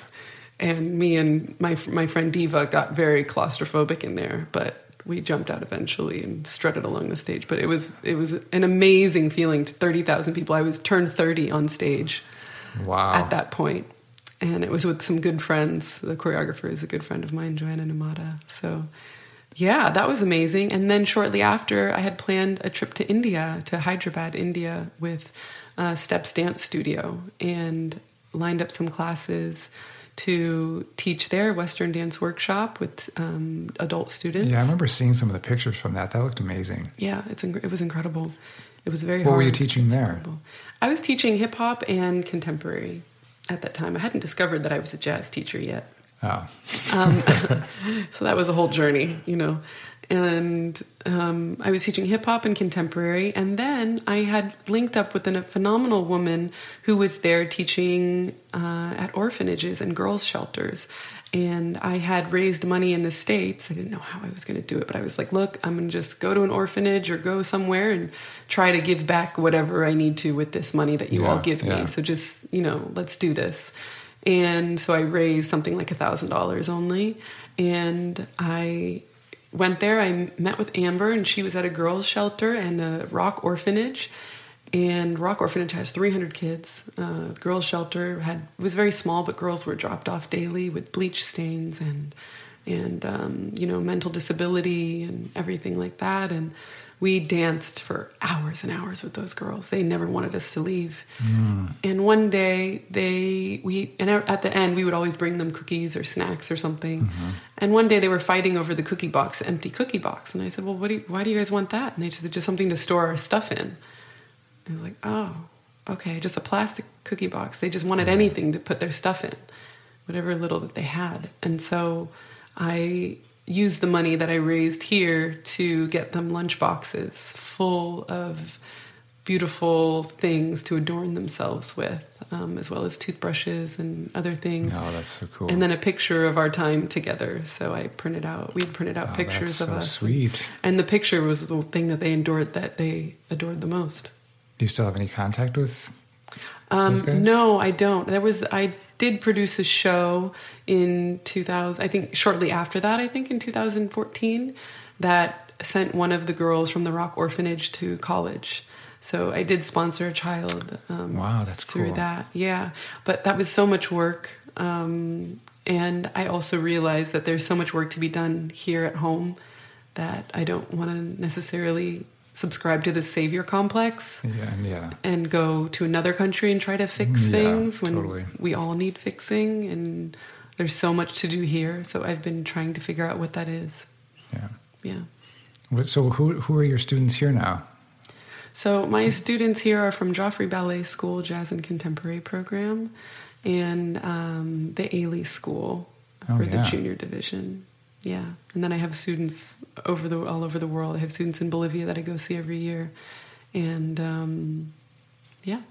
S3: And me and my my friend Diva got very claustrophobic in there, but we jumped out eventually and strutted along the stage. But it was it was an amazing feeling to thirty thousand people. I was turned thirty on stage
S2: wow.
S3: at that point, and it was with some good friends. The choreographer is a good friend of mine, Joanna Namada. So, yeah, that was amazing. And then shortly after, I had planned a trip to India, to Hyderabad, India, with uh, Steps Dance Studio, and lined up some classes to teach their Western dance workshop with um, adult students.
S2: Yeah, I remember seeing some of the pictures from that. That looked amazing.
S3: Yeah, it's it was incredible. It was very
S2: What
S3: hard.
S2: were you teaching there?
S3: I was teaching hip hop and contemporary at that time. I hadn't discovered that I was a jazz teacher yet.
S2: Oh,
S3: Um, so that was a whole journey, you know. And um, I was teaching hip hop and contemporary. And then I had linked up with a phenomenal woman who was there teaching uh, at orphanages and girls' shelters. And I had raised money in the States. I didn't know how I was going to do it, but I was like, look, I'm going to just go to an orphanage or go somewhere and try to give back whatever I need to with this money that you
S2: Yeah,
S3: all give
S2: yeah.
S3: me. So just, you know, let's do this. And so I raised something like a thousand dollars only, and I went there. I met with Amber, and she was at a girls' shelter and a rock orphanage. And Rock Orphanage has 300 kids. Uh, girls' shelter had was very small, but girls were dropped off daily with bleach stains and and um, you know mental disability and everything like that. And we danced for hours and hours with those girls. They never wanted us to leave. Mm. And one day they we and at the end we would always bring them cookies or snacks or something. Mm-hmm. And one day they were fighting over the cookie box, the empty cookie box. And I said, "Well, what do you, why do you guys want that?" And they said, "Just something to store our stuff in." And I was like, "Oh, okay, just a plastic cookie box. They just wanted anything to put their stuff in, whatever little that they had." And so I use the money that I raised here to get them lunch boxes full of beautiful things to adorn themselves with, um, as well as toothbrushes and other things.
S2: Oh, that's so cool.
S3: And then a picture of our time together. So I printed out, we printed out
S2: oh,
S3: pictures
S2: of
S3: so us.
S2: Sweet.
S3: And the picture was the thing that they adored that they adored the most.
S2: Do you still have any contact with?
S3: Um, no, I don't. There was I did produce a show in 2000, I think shortly after that, I think in 2014, that sent one of the girls from the Rock Orphanage to college. So I did sponsor a child.
S2: Um, wow, that's
S3: through
S2: cool.
S3: that. Yeah, but that was so much work, um, and I also realized that there's so much work to be done here at home that I don't want to necessarily subscribe to the savior complex
S2: yeah, yeah.
S3: and go to another country and try to fix things when
S2: totally.
S3: we all need fixing and there's so much to do here so i've been trying to figure out what that is
S2: yeah
S3: yeah
S2: so who, who are your students here now
S3: so my students here are from joffrey ballet school jazz and contemporary program and um, the ailey school
S2: oh,
S3: for
S2: yeah.
S3: the junior division yeah, and then I have students over the all over the world. I have students in Bolivia that I go see every year, and um, yeah.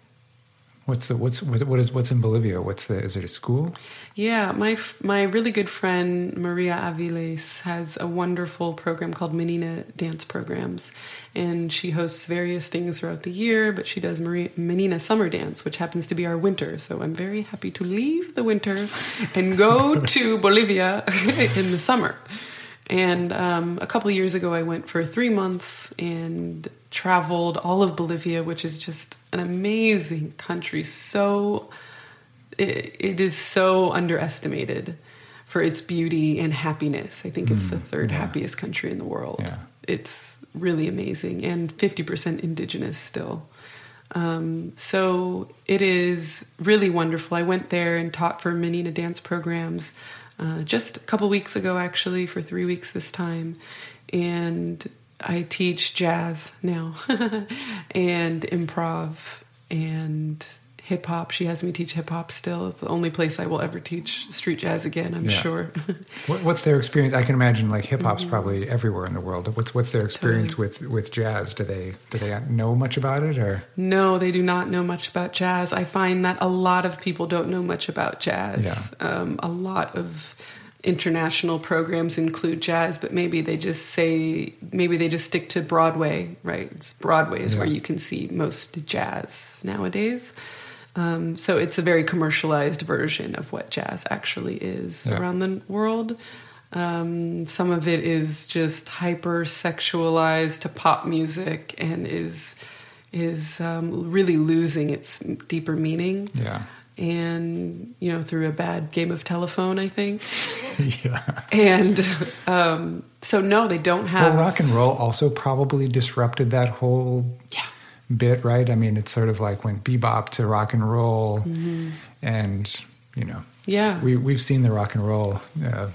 S2: What's the what's what, what is what's in Bolivia? What's the is it a school?
S3: Yeah, my my really good friend Maria Aviles has a wonderful program called Menina Dance Programs, and she hosts various things throughout the year. But she does Maria, Menina Summer Dance, which happens to be our winter. So I'm very happy to leave the winter and go to Bolivia in the summer. And um, a couple years ago, I went for three months and traveled all of Bolivia, which is just an amazing country. So it, it is so underestimated for its beauty and happiness. I think mm, it's the third
S2: yeah.
S3: happiest country in the world.
S2: Yeah.
S3: It's really amazing and 50% indigenous still. Um, so it is really wonderful. I went there and taught for many Menina dance programs uh, just a couple weeks ago, actually, for three weeks this time. And I teach jazz now and improv and hip hop. She has me teach hip hop still. It's the only place I will ever teach street jazz again, I'm
S2: Yeah.
S3: sure.
S2: What, what's their experience? I can imagine like hip hop's probably everywhere in the world. What's what's their experience with with jazz? Do they do they know much about it or?
S3: no, they do not know much about jazz. I find that a lot of people don't know much about jazz.
S2: Yeah.
S3: Um, a lot of international programs include jazz, but maybe they just say, maybe they just stick to Broadway, right? It's Broadway is where you can see most jazz nowadays. Um, so it's a very commercialized version of what jazz actually is
S2: Yeah.
S3: around the world. Um, some of it is just hyper sexualized to pop music and is is um, really losing its deeper meaning.
S2: Yeah.
S3: And you know, through a bad game of telephone, I think.
S2: yeah.
S3: And um, so, no, they don't have.
S2: Well, rock and roll also probably disrupted that whole
S3: Yeah.
S2: Bit, right? I mean, it's sort of like went bebop to rock and roll, and you know,
S3: Yeah.
S2: we we've seen the rock and roll uh,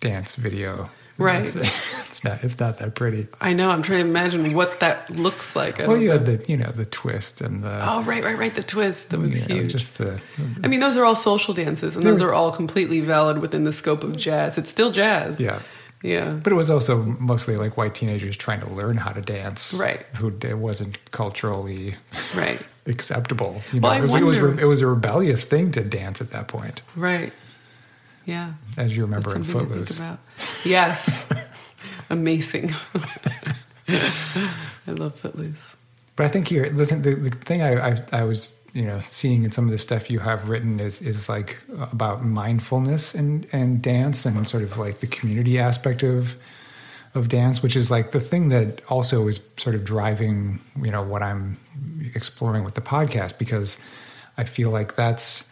S2: dance video,
S3: Right.
S2: It's, it's not it's not that pretty.
S3: I know. I'm trying to imagine what that looks like. I
S2: Well, you
S3: know.
S2: had the you know the twist and the
S3: Oh, right, right, right. The twist that was
S2: you know,
S3: huge.
S2: just the
S3: I mean, those are all social dances, and those are all completely valid within the scope of jazz. It's still jazz.
S2: yeah.
S3: Yeah.
S2: But it was also mostly like white teenagers trying to learn how to dance,
S3: Right.
S2: Who it wasn't culturally
S3: Right.
S2: acceptable. You know,
S3: Well, I
S2: it was it was,
S3: wonder-
S2: it was a rebellious thing to dance at that point,
S3: Right. Yeah.
S2: as you remember in
S3: something to think
S2: Footloose.
S3: Yes. Amazing. I love Footloose.
S2: But I think here the, the, the thing I, I, I was you know seeing in some of the stuff you have written is is like about mindfulness and and dance and sort of like the community aspect of of dance, which is like the thing that also is sort of driving you know what I'm exploring with the podcast because I feel like that's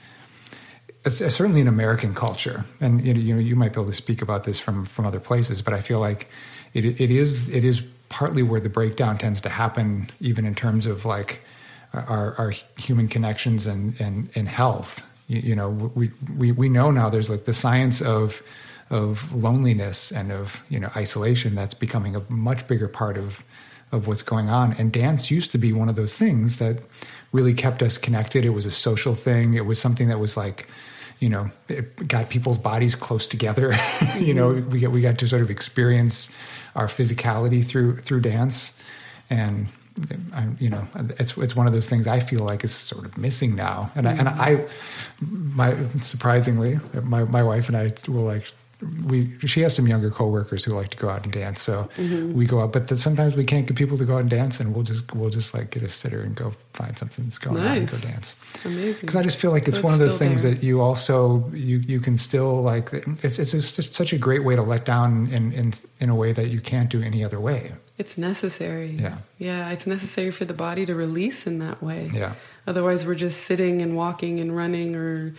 S2: certainly in American culture, and you know you might be able to speak about this from from other places, but I feel like it it is it is partly where the breakdown tends to happen, even in terms of like our, our human connections and and, and health. You, you, know, we, we we know now there's like the science of of loneliness and of you know isolation that's becoming a much bigger part of of what's going on. And dance used to be one of those things that really kept us connected. It was a social thing. It was something that was like you know, it got people's bodies close together. Mm-hmm. you know, we got we got to sort of experience our physicality through through dance, and I, you know, it's it's one of those things I feel like is sort of missing now. And. I, and I, my surprisingly, my my wife and I will like we she has some younger coworkers who like to go out and dance, so mm-hmm. we go out. But sometimes we can't get people to go out and dance, and we'll just we'll just like get a sitter and go find something that's going nice. on and go dance.
S3: Amazing.
S2: Because I just feel like it's so one it's of those things there. that you also you you can still like it's it's just such a great way to let down in in in a way that you can't do any other way.
S3: It's necessary.
S2: Yeah.
S3: Yeah, it's necessary for the body to release in that way.
S2: Yeah.
S3: Otherwise, we're just sitting and walking and running or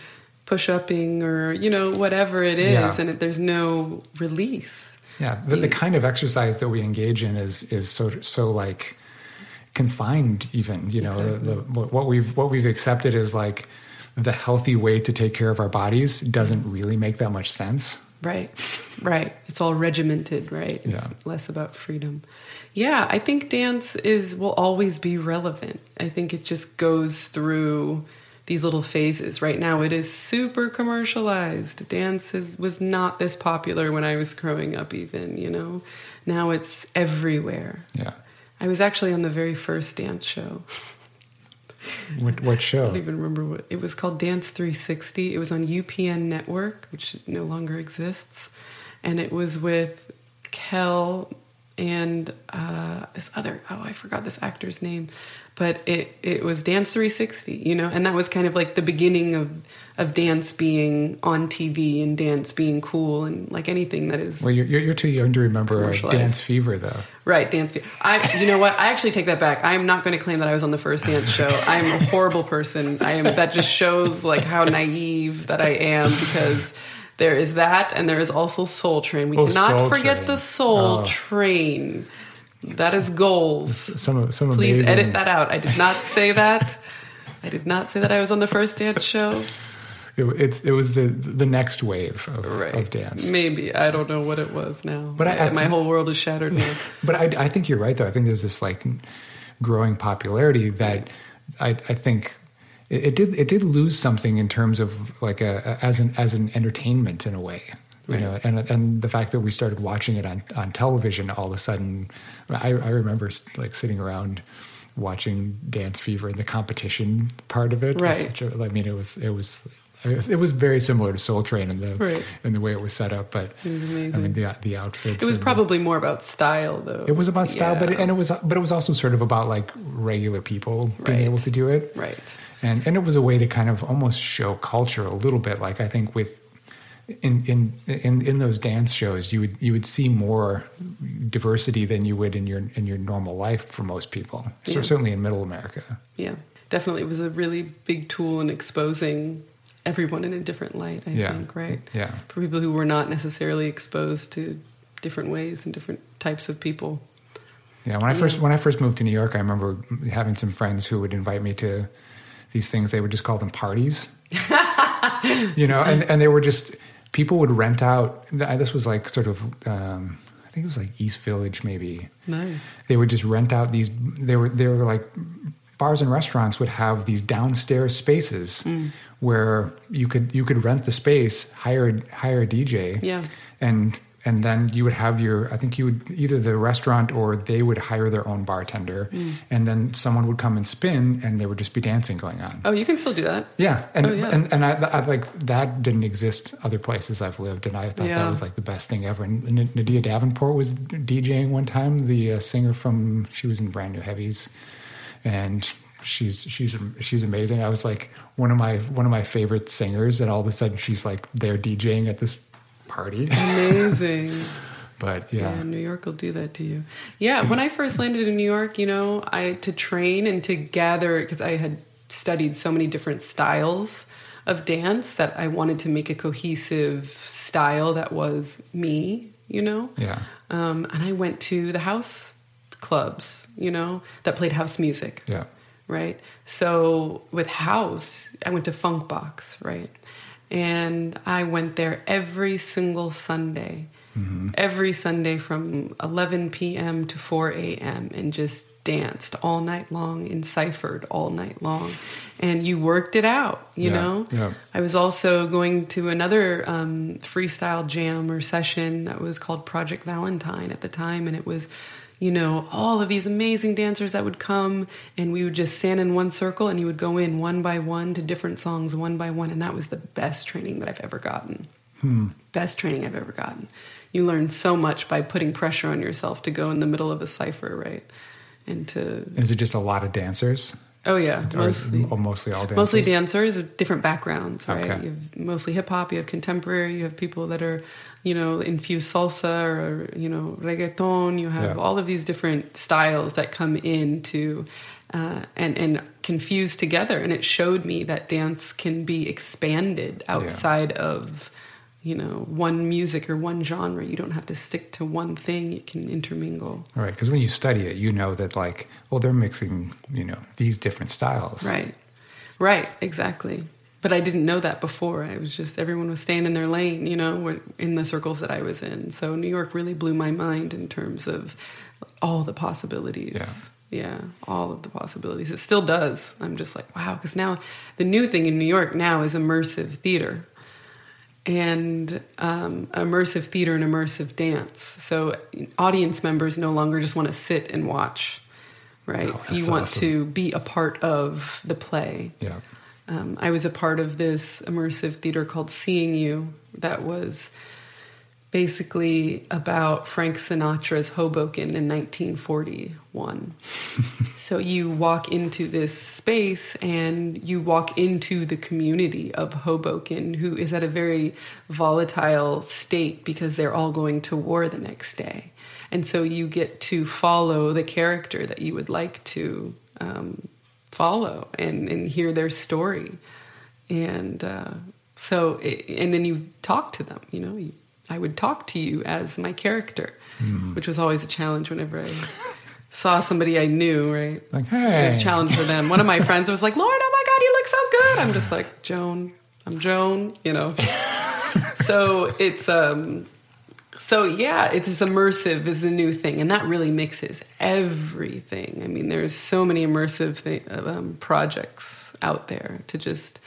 S3: push upping or you know whatever it is yeah. and it, there's no release
S2: yeah the, the, kind of exercise that we engage in is is so so like confined even you know exactly. the, the, what we've what we've accepted is like the healthy way to take care of our bodies doesn't really make that much sense
S3: right right it's all regimented right it's
S2: yeah.
S3: less about freedom yeah i think dance is will always be relevant i think it just goes through these little phases. Right now, it is super commercialized. Dance is, was not this popular when I was growing up, even, you know? Now it's everywhere.
S2: Yeah.
S3: I was actually on the very first dance show.
S2: What, what show?
S3: I don't even remember what it was called. Dance 360. It was on UPN Network, which no longer exists, and it was with Kel and uh, this other. Oh, I forgot this actor's name but it it was Dance 360, you know, and that was kind of like the beginning of of dance being on TV and dance being cool and like anything that is.
S2: Well, you're you're too young to remember Dance Fever, though.
S3: Right, Dance Fever. I, you know what? I actually take that back. I am not going to claim that I was on the first dance show. I am a horrible person. I am. That just shows like how naive that I am because. There is that, and there is also Soul Train. We
S2: oh,
S3: cannot forget
S2: Train.
S3: the Soul oh. Train. That is goals.
S2: Some, some
S3: Please
S2: amazing.
S3: edit that out. I did not say that. I did not say that I was on the first dance show.
S2: It, it, it was the the next wave of,
S3: right.
S2: of, dance.
S3: Maybe I don't know what it was now.
S2: But I, I
S3: my whole world is shattered now.
S2: But I, I think you're right, though. I think there's this like growing popularity that I, I think it, it, did it did lose something in terms of like a, a as an as an entertainment in a way you know, and and the fact that we started watching it on on television all of a sudden, I, I remember like sitting around watching Dance Fever and the competition part of it.
S3: Right.
S2: A, I mean, it was it was it was very similar to Soul Train in the
S3: right.
S2: in the way it was set up, but I mean the the outfits.
S3: It was probably the, more about style, though.
S2: It was about style, yeah. but it, and it was but it was also sort of about like regular people being able to do it,
S3: right?
S2: And and it was a way to kind of almost show culture a little bit. Like I think with in, in in in those dance shows you would you would see more diversity than you would in your in your normal life for most people. So
S3: yeah.
S2: certainly in middle america.
S3: Yeah. Definitely it was a really big tool in exposing everyone in a different light i
S2: yeah.
S3: think right?
S2: Yeah.
S3: For people who were not necessarily exposed to different ways and different types of people.
S2: Yeah when i first when i first moved to new york i remember having some friends who would invite me to these things. They would just call them parties. You know and, and they were just people would rent out. This was like sort of, um, I think it was like East Village, maybe.
S3: Nice.
S2: They would just rent out these. They were they were like bars and restaurants would have these downstairs spaces mm. where you could you could rent the space, hire hire a DJ,
S3: yeah,
S2: and and then you would have your i think you would either the restaurant or they would hire their own bartender mm. and then someone would come and spin and there would just be dancing going on
S3: oh you can still do that
S2: yeah and
S3: oh, yeah.
S2: and, and I, I, like that didn't exist other places i've lived and i thought
S3: yeah.
S2: that was like the best thing ever and N'Dea Davenport was djing one time the uh, singer from she was in brand new heavies and she's she's she's amazing. I was like one of my one of my favorite singers, and all of a sudden she's like there DJing at this party.
S3: Amazing.
S2: but yeah.
S3: Yeah, New York will do that to you. Yeah, when I first landed in New York, you know, I to train and to gather because I had studied so many different styles of dance that I wanted to make a cohesive style that was me, you know.
S2: Yeah.
S3: Um, and I went to the house clubs, you know, that played house music
S2: Yeah.
S3: right? So with house, I went to Funk Box, right? And I went there every single Sunday, every Sunday from 11 p.m. to 4 a.m. and just danced all night long and ciphered all night long. And you worked it out, you
S2: Yeah,
S3: know?
S2: yeah.
S3: I was also going to another um, freestyle jam or session that was called Project Valentine at the time, and it was, you know, all of these amazing dancers that would come, and we would just stand in one circle, and you would go in one by one to different songs, one by one, and that was the best training that I've ever gotten. Hmm. Best training I've ever gotten. You learn so much by putting pressure on yourself to go in the middle of a cipher, right? And to
S2: is it just a lot of dancers?
S3: oh yeah,
S2: Or
S3: mostly
S2: mostly all dancers?
S3: mostly dancers of different backgrounds, right?
S2: Okay.
S3: You have mostly hip hop, you have contemporary, you have people that are, you know, infuse salsa or you know reggaeton. You have
S2: Yeah.
S3: all of these different styles that come into uh, and and confused together, and it showed me that dance can be expanded outside of. You know, one music or one genre. You don't have to stick to one thing. It can intermingle.
S2: Right, because when you study it, you know that like, well, they're mixing, you know, these different styles.
S3: Right. Right, exactly. But I didn't know that before. I was just everyone was staying in their lane, you know, in the circles that I was in. So New York really blew my mind in terms of all the possibilities.
S2: Yeah.
S3: Yeah, all of the possibilities. It still does. I'm just like, wow, because now the new thing in New York now is immersive theater and um, immersive theater and immersive dance. So audience members no longer just want to sit and watch, right?
S2: Oh,
S3: you want
S2: awesome.
S3: to be a part of the play.
S2: Yeah.
S3: Um, I was a part of this immersive theater called Seeing You that was basically about Frank Sinatra's Hoboken in 1941. so you walk into this space and you walk into the community of Hoboken, who is at a very volatile state because they're all going to war the next day. And so you get to follow the character that you would like to um, follow and, and hear their story. And uh, so, it, and then you talk to them, you know, you, I would talk to you as my character, which was always a challenge whenever I saw somebody I knew, right?
S2: Like,
S3: It was a
S2: hey.
S3: challenge for them. One of my friends was like, Lauren, oh my God, you look so good. I'm just like, Joan, I'm Joan, you know. so it's, um, so yeah, it's immersive is a new thing, and that really mixes everything. I mean, there's so many immersive thing, um, projects out there to just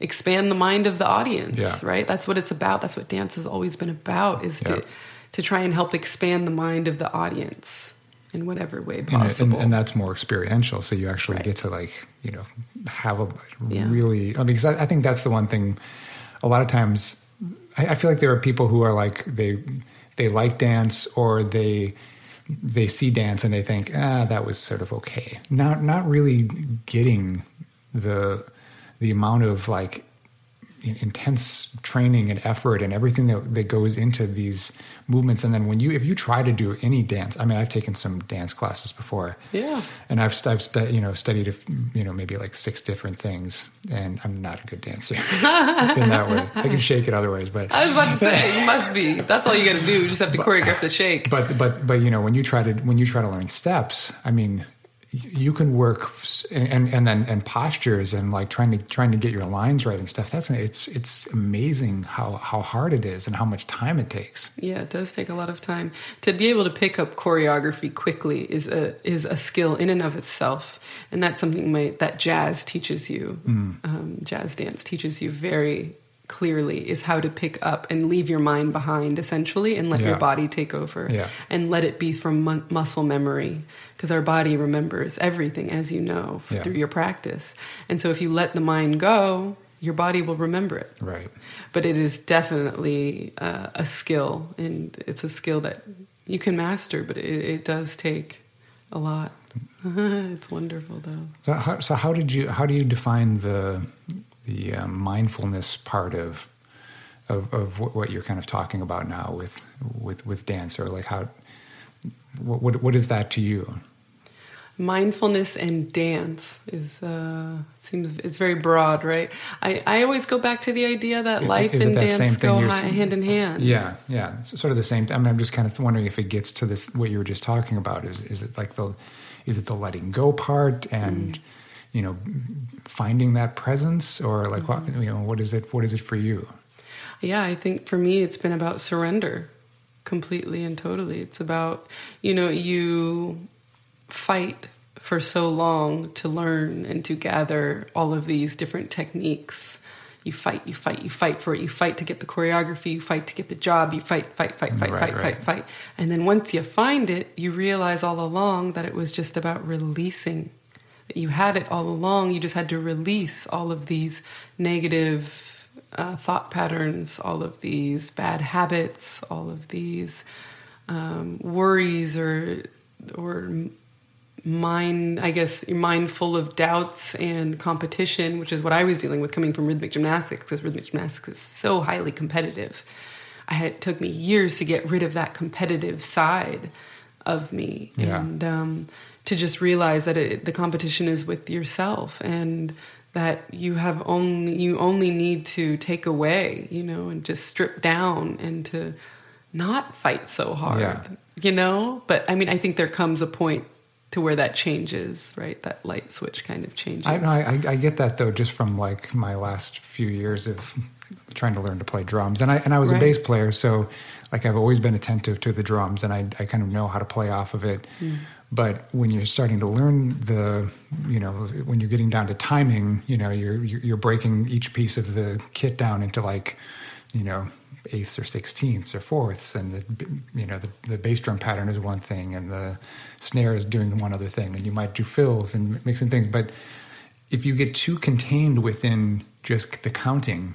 S3: expand the mind of the audience,
S2: Yeah.
S3: right? That's what it's about. That's what dance has always been about is
S2: Yeah.
S3: to to try and help expand the mind of the audience in whatever way possible.
S2: and, and that's more experiential. So you actually
S3: Right.
S2: get to like, you know, have a
S3: Yeah.
S2: really, I mean, because I, I think that's the one thing a lot of times I feel like there are people who are like, they, they like dance or they, they see dance and they think, ah, that was sort of okay. Not, not really getting the, the amount of like intense training and effort and everything that, that goes into these movements and then when you if you try to do any dance i mean i've taken some dance classes before
S3: Yeah.
S2: and i've, I've stu- you know studied you know maybe like six different things and i'm not a good dancer in that way i can shake it other ways but
S3: I was about to say, you must be. That's all you got to do. You just have to choreograph the shake.
S2: but but but you know when you try to when you try to learn steps i mean you can work and and, then and postures and like trying to trying to get your lines right and stuff that's it's it's amazing how how hard it is and how much time it takes
S3: Yeah, it does take a lot of time to be able to pick up choreography quickly. is a is a skill in and of itself, and that's something my, that jazz teaches you.
S2: Mm.
S3: Um, jazz dance teaches you very clearly is how to pick up and leave your mind behind essentially and let
S2: Yeah.
S3: your body take over
S2: Yeah.
S3: and let it be from mu- muscle memory because our body remembers everything as you know
S2: Yeah.
S3: through your practice and so if you let the mind go your body will remember it
S2: right
S3: but it is definitely uh, a skill and it's a skill that you can master but it, it does take a lot. it's wonderful though.
S2: So how, so how did you how do you define the the uh, mindfulness part of of, of what, what you're kind of talking about now with with with dance or like how what what, what is that to you?
S3: Mindfulness and dance is uh, seems it's very broad, right? I, I always go back to the idea that life and dance go high, hand in hand.
S2: Yeah, yeah, it's sort of the same. I mean, I'm just kind of wondering if it gets to this what you were just talking about. Is is it like the is it the letting go part and mm. you know finding that presence or like mm-hmm. what you know what is it what is it for you?
S3: Yeah, I think for me it's been about surrender completely and totally. It's about you know you fight for so long to learn and to gather all of these different techniques. You fight, you fight, you fight for it. You fight to get the choreography, you fight to get the job, you fight, fight, fight, fight, right, fight, right. fight, fight. And then once you find it, you realize all along that it was just about releasing. That you had it all along, you just had to release all of these negative uh, thought patterns, all of these bad habits, all of these um, worries or or mind, I guess, your mind full of doubts and competition, which is what I was dealing with coming from rhythmic gymnastics, because rhythmic gymnastics is so highly competitive. I had, it took me years to get rid of that competitive side of me, yeah. and um, to just realize that it, the competition is with yourself, and that you have only you only need to take away, you know, and just strip down and to not fight so hard, yeah. you know. But I mean, I think there comes a point to where that changes, right? That light switch kind of changes.
S2: I, I, I get that though, just from like my last few years of trying to learn to play drums, and I and I was right. a bass player, so like I've always been attentive to the drums, and I I kind of know how to play off of it. Mm. But when you're starting to learn the, you know, when you're getting down to timing, you know, you're you're breaking each piece of the kit down into like, you know, eighths or sixteenths or fourths, and the you know the, the bass drum pattern is one thing, and the snare is doing one other thing, and you might do fills and mixing things. But if you get too contained within just the counting,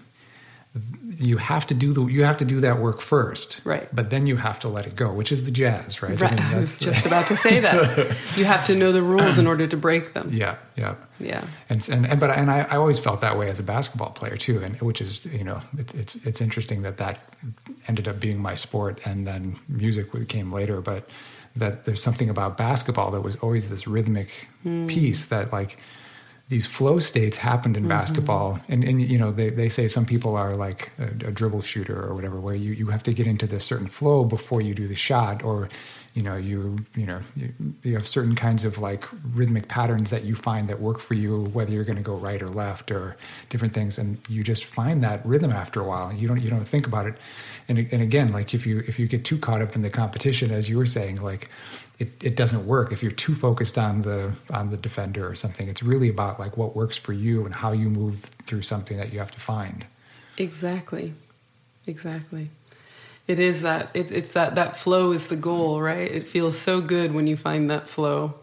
S2: you have to do the you have to do that work first,
S3: right?
S2: But then you have to let it go, which is the jazz, right?
S3: Right. I, mean, I was just about to say that you have to know the rules in order to break them.
S2: Yeah, yeah,
S3: yeah.
S2: And and, and but and I, I always felt that way as a basketball player too, and which is you know it, it's it's interesting that that ended up being my sport, and then music came later, but that there's something about basketball that was always this rhythmic mm. piece that like these flow states happened in mm-hmm. basketball. And, and you know they, they say some people are like a, a, dribble shooter or whatever where you, you have to get into this certain flow before you do the shot or you know you you know you, you have certain kinds of like rhythmic patterns that you find that work for you whether you're going to go right or left or different things. And you just find that rhythm after a while. You don't you don't think about it and, and again like if you if you get too caught up in the competition as you were saying like it, it doesn't work. If you're too focused on the on the defender or something it's really about like what works for you and how you move through something that you have to find.
S3: Exactly. Exactly. It is that it, it's that that flow is the goal right? It feels so good when you find that flow.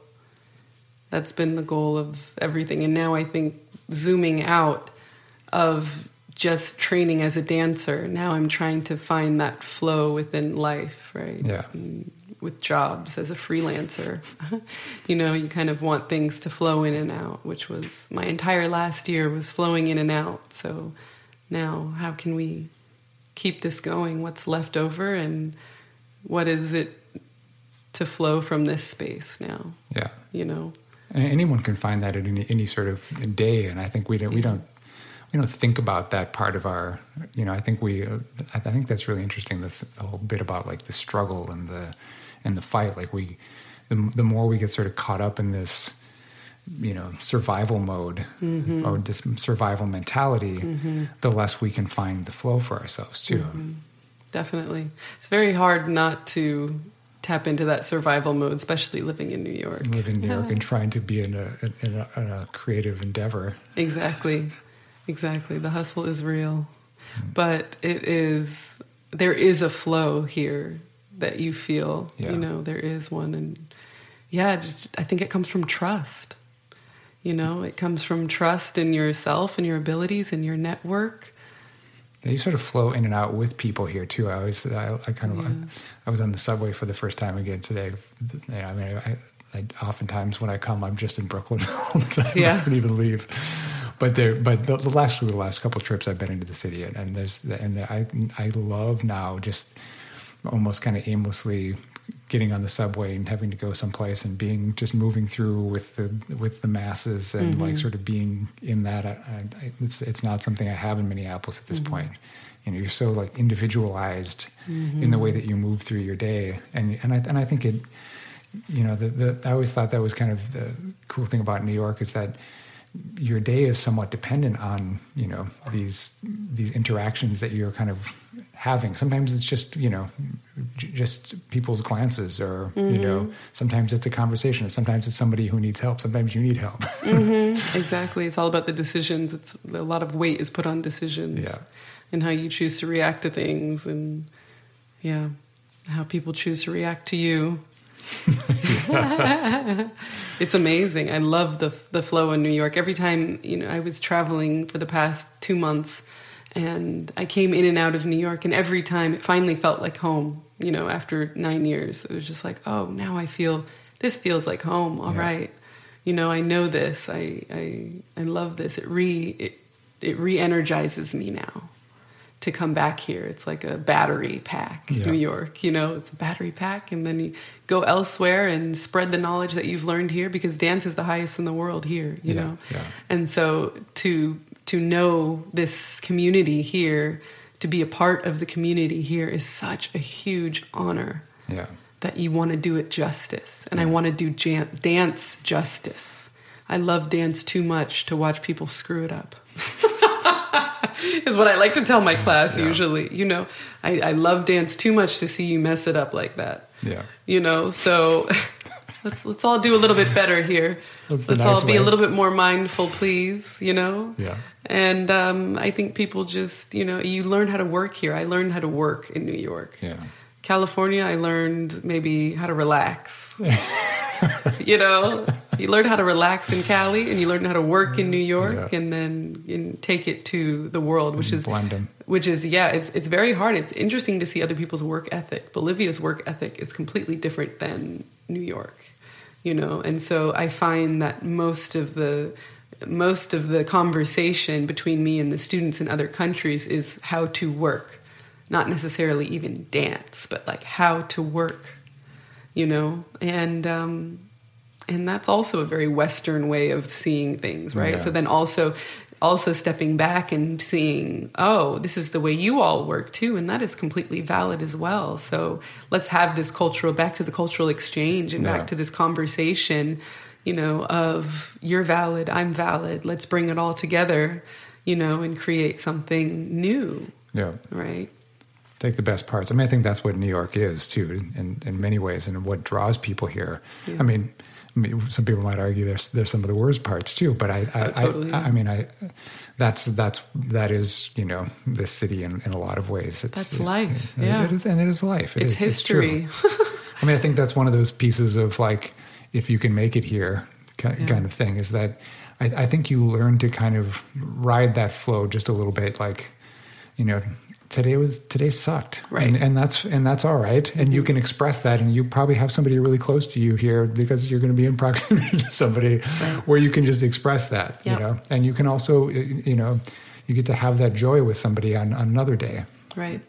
S3: That's been the goal of everything. And now i think zooming out of just training as a dancer now i'm trying to find that flow within life right
S2: yeah
S3: and, with jobs as a freelancer. you know, you kind of want things to flow in and out, which was my entire last year was flowing in and out. So now, how can we keep this going? What's left over, and what is it to flow from this space now?
S2: Yeah,
S3: you know.
S2: And anyone can find that at any, any sort of day, and I think we don't yeah. we don't we don't think about that part of our you know i think we uh, i think that's really interesting the, the, whole bit about like the struggle and the and the fight. Like we, the, the more we get sort of caught up in this, you know, survival mode mm-hmm. or this survival mentality, mm-hmm. the less we can find the flow for ourselves too. Mm-hmm.
S3: Definitely, it's very hard not to tap into that survival mode, especially living in New York.
S2: Living in New York and trying to be in a, in a, in a creative endeavor.
S3: Exactly, exactly. The hustle is real, but it is there is a flow here that you feel. Yeah. You know, there is one, and yeah, just I think it comes from trust. You know, it comes from trust in yourself and your abilities and your network.
S2: Yeah, you sort of flow in and out with people here too. I always, I, I kind of, yeah. I, I, was on the subway for the first time again today. I mean, I, I, oftentimes when I come, I'm just in Brooklyn all the time.
S3: Yeah.
S2: I don't even leave. But there, but the, the last the last couple of trips I've been into the city, and, and there's and I I love now just almost kind of aimlessly getting on the subway and having to go someplace and being just moving through with the with the masses and like mm-hmm. sort of being in that. I, I, it's it's not something I have in Minneapolis at this mm-hmm. point. You know, you're so like individualized in the mm-hmm. way that you move through your day, and and I and I think it. You know, the, the I always thought that was kind of the cool thing about New York is that your day is somewhat dependent on you know these these interactions that you're kind of having sometimes it's just you know j- just people's glances or you know mm-hmm. sometimes it's a conversation sometimes it's somebody who needs help sometimes you need help mm-hmm.
S3: Exactly. It's all about the decisions. It's a lot of weight is put on decisions.
S2: Yeah.
S3: And how you choose to react to things and yeah, how people choose to react to you. it's amazing. I love the the flow in New York. Every time, you know, I was traveling for the past 2 months and I came in and out of New York and every time it finally felt like home, you know, after 9 years. It was just like, "Oh, now I feel this feels like home. All
S2: Yeah.
S3: right." you know i know this i i, I love this it re it, it re-energizes me now to come back here it's like a battery pack
S2: Yeah.
S3: new york you know it's a battery pack and then you go elsewhere and spread the knowledge that you've learned here because dance is the highest in the world here you
S2: Yeah,
S3: know
S2: yeah.
S3: and so to to know this community here to be a part of the community here is such a huge honor
S2: yeah
S3: that you want to do it justice. And I want to do jan- dance justice. I love dance too much to watch people screw it up. is what I like to tell my class
S2: Yeah.
S3: usually. You know, I, I love dance too much to see you mess it up like that.
S2: Yeah.
S3: You know, so let's let's all do a little bit better here.
S2: That's
S3: let's
S2: nice
S3: all be
S2: way.
S3: a little bit more mindful, please. You know.
S2: Yeah.
S3: And um, I think people just, you know, you learn how to work here. I learned how to work in New York.
S2: yeah
S3: California, I learned maybe how to relax. you know, you learn how to relax in Cali, and you learn how to work in New York,
S2: Yeah.
S3: and then and take it to the world, which is
S2: blend 'em.
S3: which is yeah, it's it's very hard. It's interesting to see other people's work ethic. Bolivia's work ethic is completely different than New York, you know, and so I find that most of the most of the conversation between me and the students in other countries is how to work, not necessarily even dance, but like how to work, you know, and um, and that's also a very Western way of seeing things, right?
S2: Yeah.
S3: So then also also stepping back and seeing, oh, this is the way you all work too, and that is completely valid as well. So let's have this cultural back to the cultural exchange and
S2: Yeah.
S3: back to this conversation, you know, of you're valid, I'm valid. Let's bring it all together, you know, and create something new,
S2: yeah
S3: right?
S2: Take the best parts. I mean, I think that's what New York is too, in, in many ways, and what draws people here. I mean, I mean, some people might argue there's there's some of the worst parts too, but I I,
S3: Oh, totally.
S2: I, I mean, I that's that's that is you know this city in, in a lot of ways. It's,
S3: That's life,
S2: it-
S3: yeah.
S2: it is, and it is life. It
S3: It's
S2: is-
S3: history.
S2: I mean, I think that's one of those pieces of like, if you can make it here, ki-
S3: Yeah.
S2: kind of thing. Is that I, I think you learn to kind of ride that flow just a little bit. Like, you know, today was today sucked,
S3: Right.
S2: And, and that's and that's all right. And you can express that, and you probably have somebody really close to you here because you're going to be in proximity to somebody where you can just express that.
S3: Yeah.
S2: You know, and you can also, you know, you get to have that joy with somebody on, on another day.
S3: Right.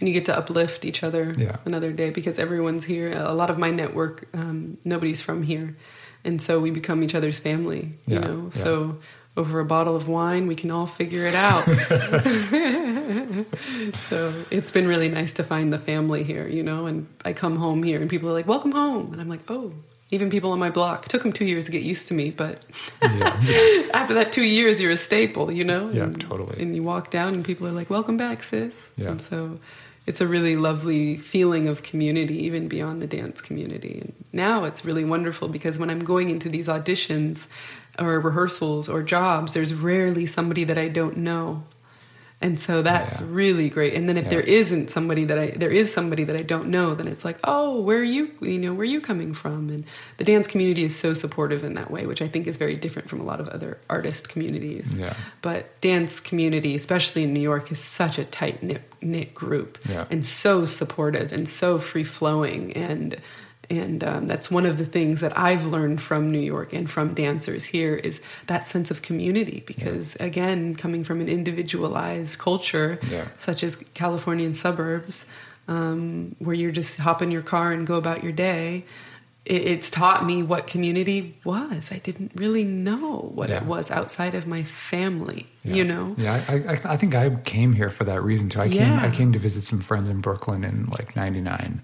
S3: And you get to uplift each other
S2: Yeah.
S3: another day because everyone's here. A lot of my network, um, nobody's from here. And so we become each other's family, you
S2: Yeah,
S3: know?
S2: yeah.
S3: So over a bottle of wine, we can all figure it out. so it's been really nice to find the family here, you know? And I come home here and people are like, welcome home. And I'm like, oh, even people on my block. Took them two years to get used to me, but
S2: Yeah.
S3: after that two years, you're a staple, you know?
S2: Yeah,
S3: And-
S2: totally.
S3: And you walk down and people are like, welcome back, sis.
S2: Yeah.
S3: And so it's a really lovely feeling of community, even beyond the dance community. And now it's really wonderful because when I'm going into these auditions or rehearsals or jobs, there's rarely somebody that I don't know. And so that's
S2: Yeah.
S3: really great. And then if
S2: Yeah.
S3: there isn't somebody that I there is somebody that I don't know, then it's like, oh, where are you? You know, where are you coming from? And the dance community is so supportive in that way, which I think is very different from a lot of other artist communities.
S2: Yeah.
S3: But dance community, especially in New York, is such a tight knit knit group,
S2: Yeah.
S3: and so supportive and so free flowing and and um, that's one of the things that I've learned from New York and from dancers here is that sense of community. Because yeah. again, coming from an individualized culture yeah. such as Californian suburbs, um, where you're just hop in your car and go about your day it's taught me what community was. I didn't really know what yeah. it was outside of my family. You know.
S2: Yeah, I, I, I, think I came here for that reason too. I came I came to visit some friends in Brooklyn in like '99.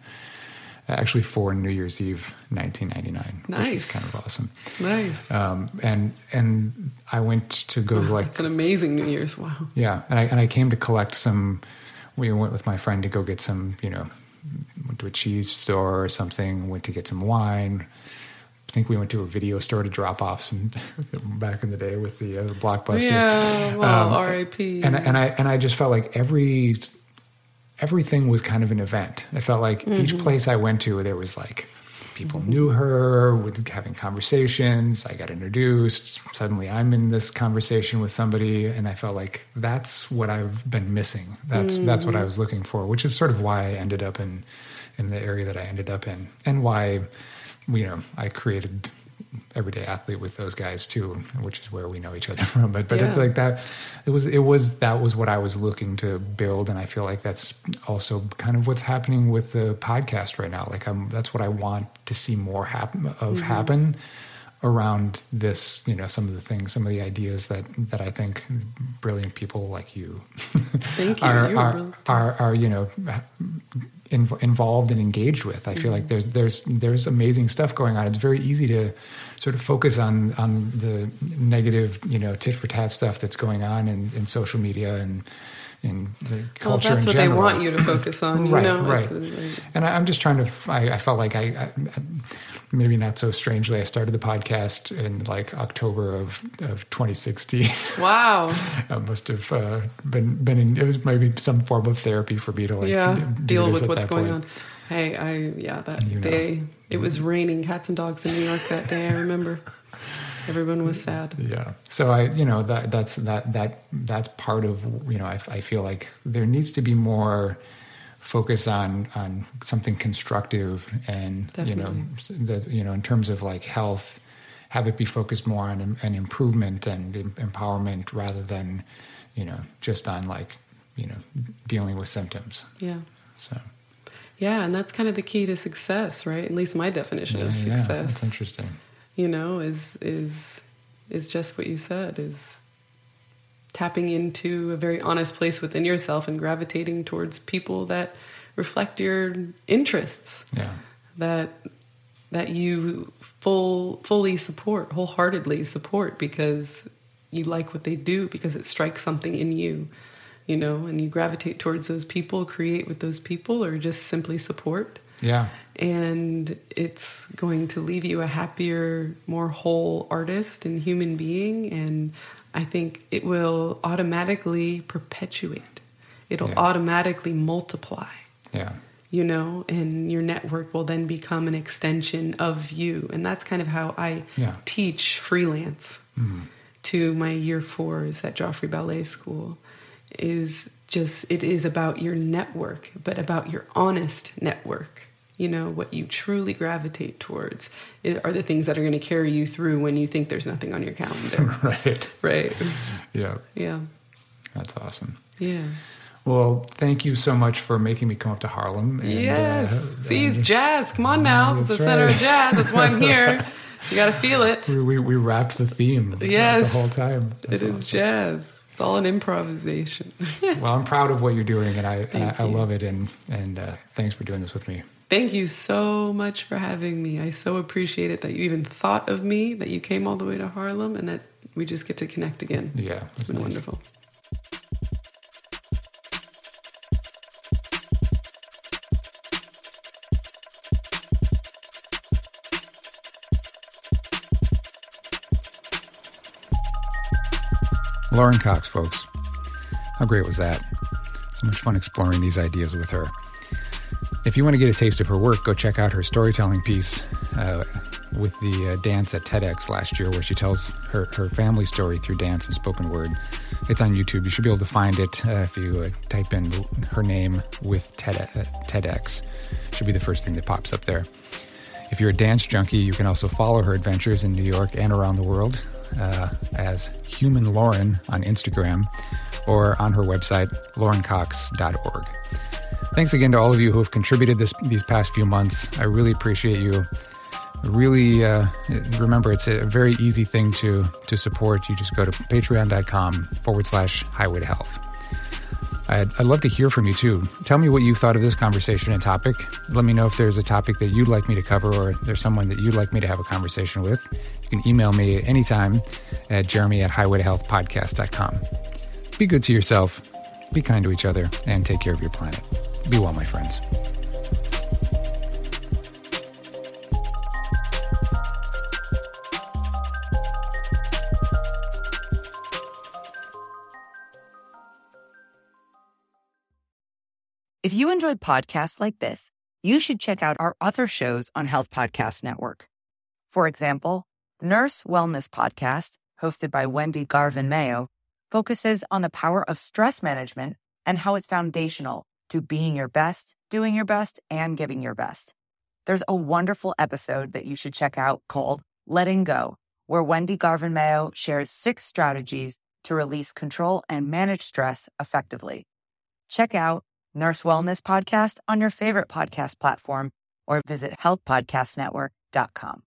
S2: Actually, for New Year's Eve, 1999, nice. which is kind of awesome.
S3: Nice.
S2: Um, and and I went to go wow, like
S3: it's an amazing New Year's. Wow.
S2: Yeah, and I and I came to collect some. We went with my friend to go get some, you know, went to a cheese store or something, went to get some wine. I think we went to a video store to drop off some back in the day with the, uh, blockbuster.
S3: Yeah, well, um, R.I.P.
S2: And and I and I just felt like every everything was kind of an event. I felt like mm-hmm. each place I went to, there was like people knew her, with having conversations. I got introduced. Suddenly, I'm in this conversation with somebody, and I felt like that's what I've been missing. That's mm-hmm. that's what I was looking for, which is sort of why I ended up in in the area that I ended up in, and why you know I created everyday athlete with those guys too, which is where we know each other from. But but yeah. it's like that. It was it was that was what I was looking to build, and I feel like that's also kind of what's happening with the podcast right now. Like I'm that's what I want to see more happen of mm-hmm. happen around this you know some of the things some of the ideas that that i think brilliant people like you, Thank
S3: you.
S2: are, are, are, are you know in, involved and engaged with. I feel like mm-hmm. there's there's there's amazing stuff going on. It's very easy to sort of focus on on the negative, you know, tit for tat stuff that's going on in, in social media and in the culture
S3: well, that's
S2: what
S3: general. they want you to focus on,
S2: right,
S3: know?
S2: Right. And I, am just trying to. I, I felt like I, I maybe not so strangely, I started the podcast in like October of, of 2016.
S3: Wow.
S2: I must have uh, been, been in, it was maybe some form of therapy for me to like
S3: yeah, deal with what's going point. on. Hey, I, yeah, that you day, know. it was raining cats and dogs in New York that day. I remember. Everyone was sad.
S2: Yeah. So I, you know, that that's that that that's part of you know I, I feel like there needs to be more focus on on something constructive and Definitely. you know the you know in terms of like health have it be focused more on an improvement and empowerment rather than you know just on like you know dealing with symptoms.
S3: Yeah.
S2: So.
S3: Yeah and that's kind of the key to success right? At least my definition yeah, of success yeah,
S2: that's interesting.
S3: you know is is is just what you said is tapping into a very honest place within yourself and gravitating towards people that reflect your interests.
S2: Yeah.
S3: That that you full fully support, wholeheartedly support because you like what they do because it strikes something in you, you know, and you gravitate towards those people, create with those people or just simply support.
S2: Yeah.
S3: And it's going to leave you a happier, more whole artist and human being and I think it will automatically perpetuate. It'll yeah. automatically multiply.
S2: Yeah.
S3: You know, and your network will then become an extension of you. And that's kind of how I
S2: yeah.
S3: teach freelance mm. to my year fours at Joffrey Ballet School is just it is about your network, but about your honest network you know what you truly gravitate towards are the things that are going to carry you through when you think there's nothing on your calendar
S2: right
S3: right
S2: yeah
S3: yeah
S2: that's awesome
S3: yeah
S2: well, thank you so much for making me come up to Harlem.
S3: And, yes. Uh, See, it's jazz. Come on now. It's the right. center of jazz. That's why I'm here. You got to feel it.
S2: We, we, we, wrapped the theme
S3: yes.
S2: the whole time.
S3: That's it is awesome. jazz. It's all an improvisation.
S2: well, I'm proud of what you're doing, and I, and I, I, love it. And, and uh, thanks for doing this with me.
S3: Thank you so much for having me. I so appreciate it that you even thought of me, that you came all the way to Harlem, and that we just get to connect again.
S2: Yeah,
S3: it's been nice. wonderful.
S2: Lauren Cox, folks. How great was that? So much fun exploring these ideas with her. If you want to get a taste of her work, go check out her storytelling piece uh, with the uh, dance at TEDx last year, where she tells her, her family story through dance and spoken word. It's on YouTube. You should be able to find it uh, if you uh, type in her name with TED, uh, TEDx. Should be the first thing that pops up there. If you're a dance junkie, you can also follow her adventures in New York and around the world uh, as Human Lauren on Instagram or on her website, laurencox.org. Thanks again to all of you who have contributed this, these past few months. I really appreciate you. Really, uh, remember, it's a very easy thing to, to support. You just go to patreon.com forward slash highway to health. I'd, I'd love to hear from you too. Tell me what you thought of this conversation and topic. Let me know if there's a topic that you'd like me to cover or there's someone that you'd like me to have a conversation with. You can email me anytime at jeremy at highwaytohealthpodcast.com. Be good to yourself, be kind to each other, and take care of your planet. Be well, my friends.
S1: If you enjoyed podcasts like this, you should check out our other shows on Health Podcast Network. For example, Nurse Wellness Podcast, hosted by Wendy Garvin Mayo, focuses on the power of stress management and how it's foundational to being your best, doing your best, and giving your best. There's a wonderful episode that you should check out called Letting Go, where Wendy Garvin Mayo shares six strategies to release control and manage stress effectively. Check out Nurse Wellness Podcast on your favorite podcast platform or visit healthpodcastnetwork.com.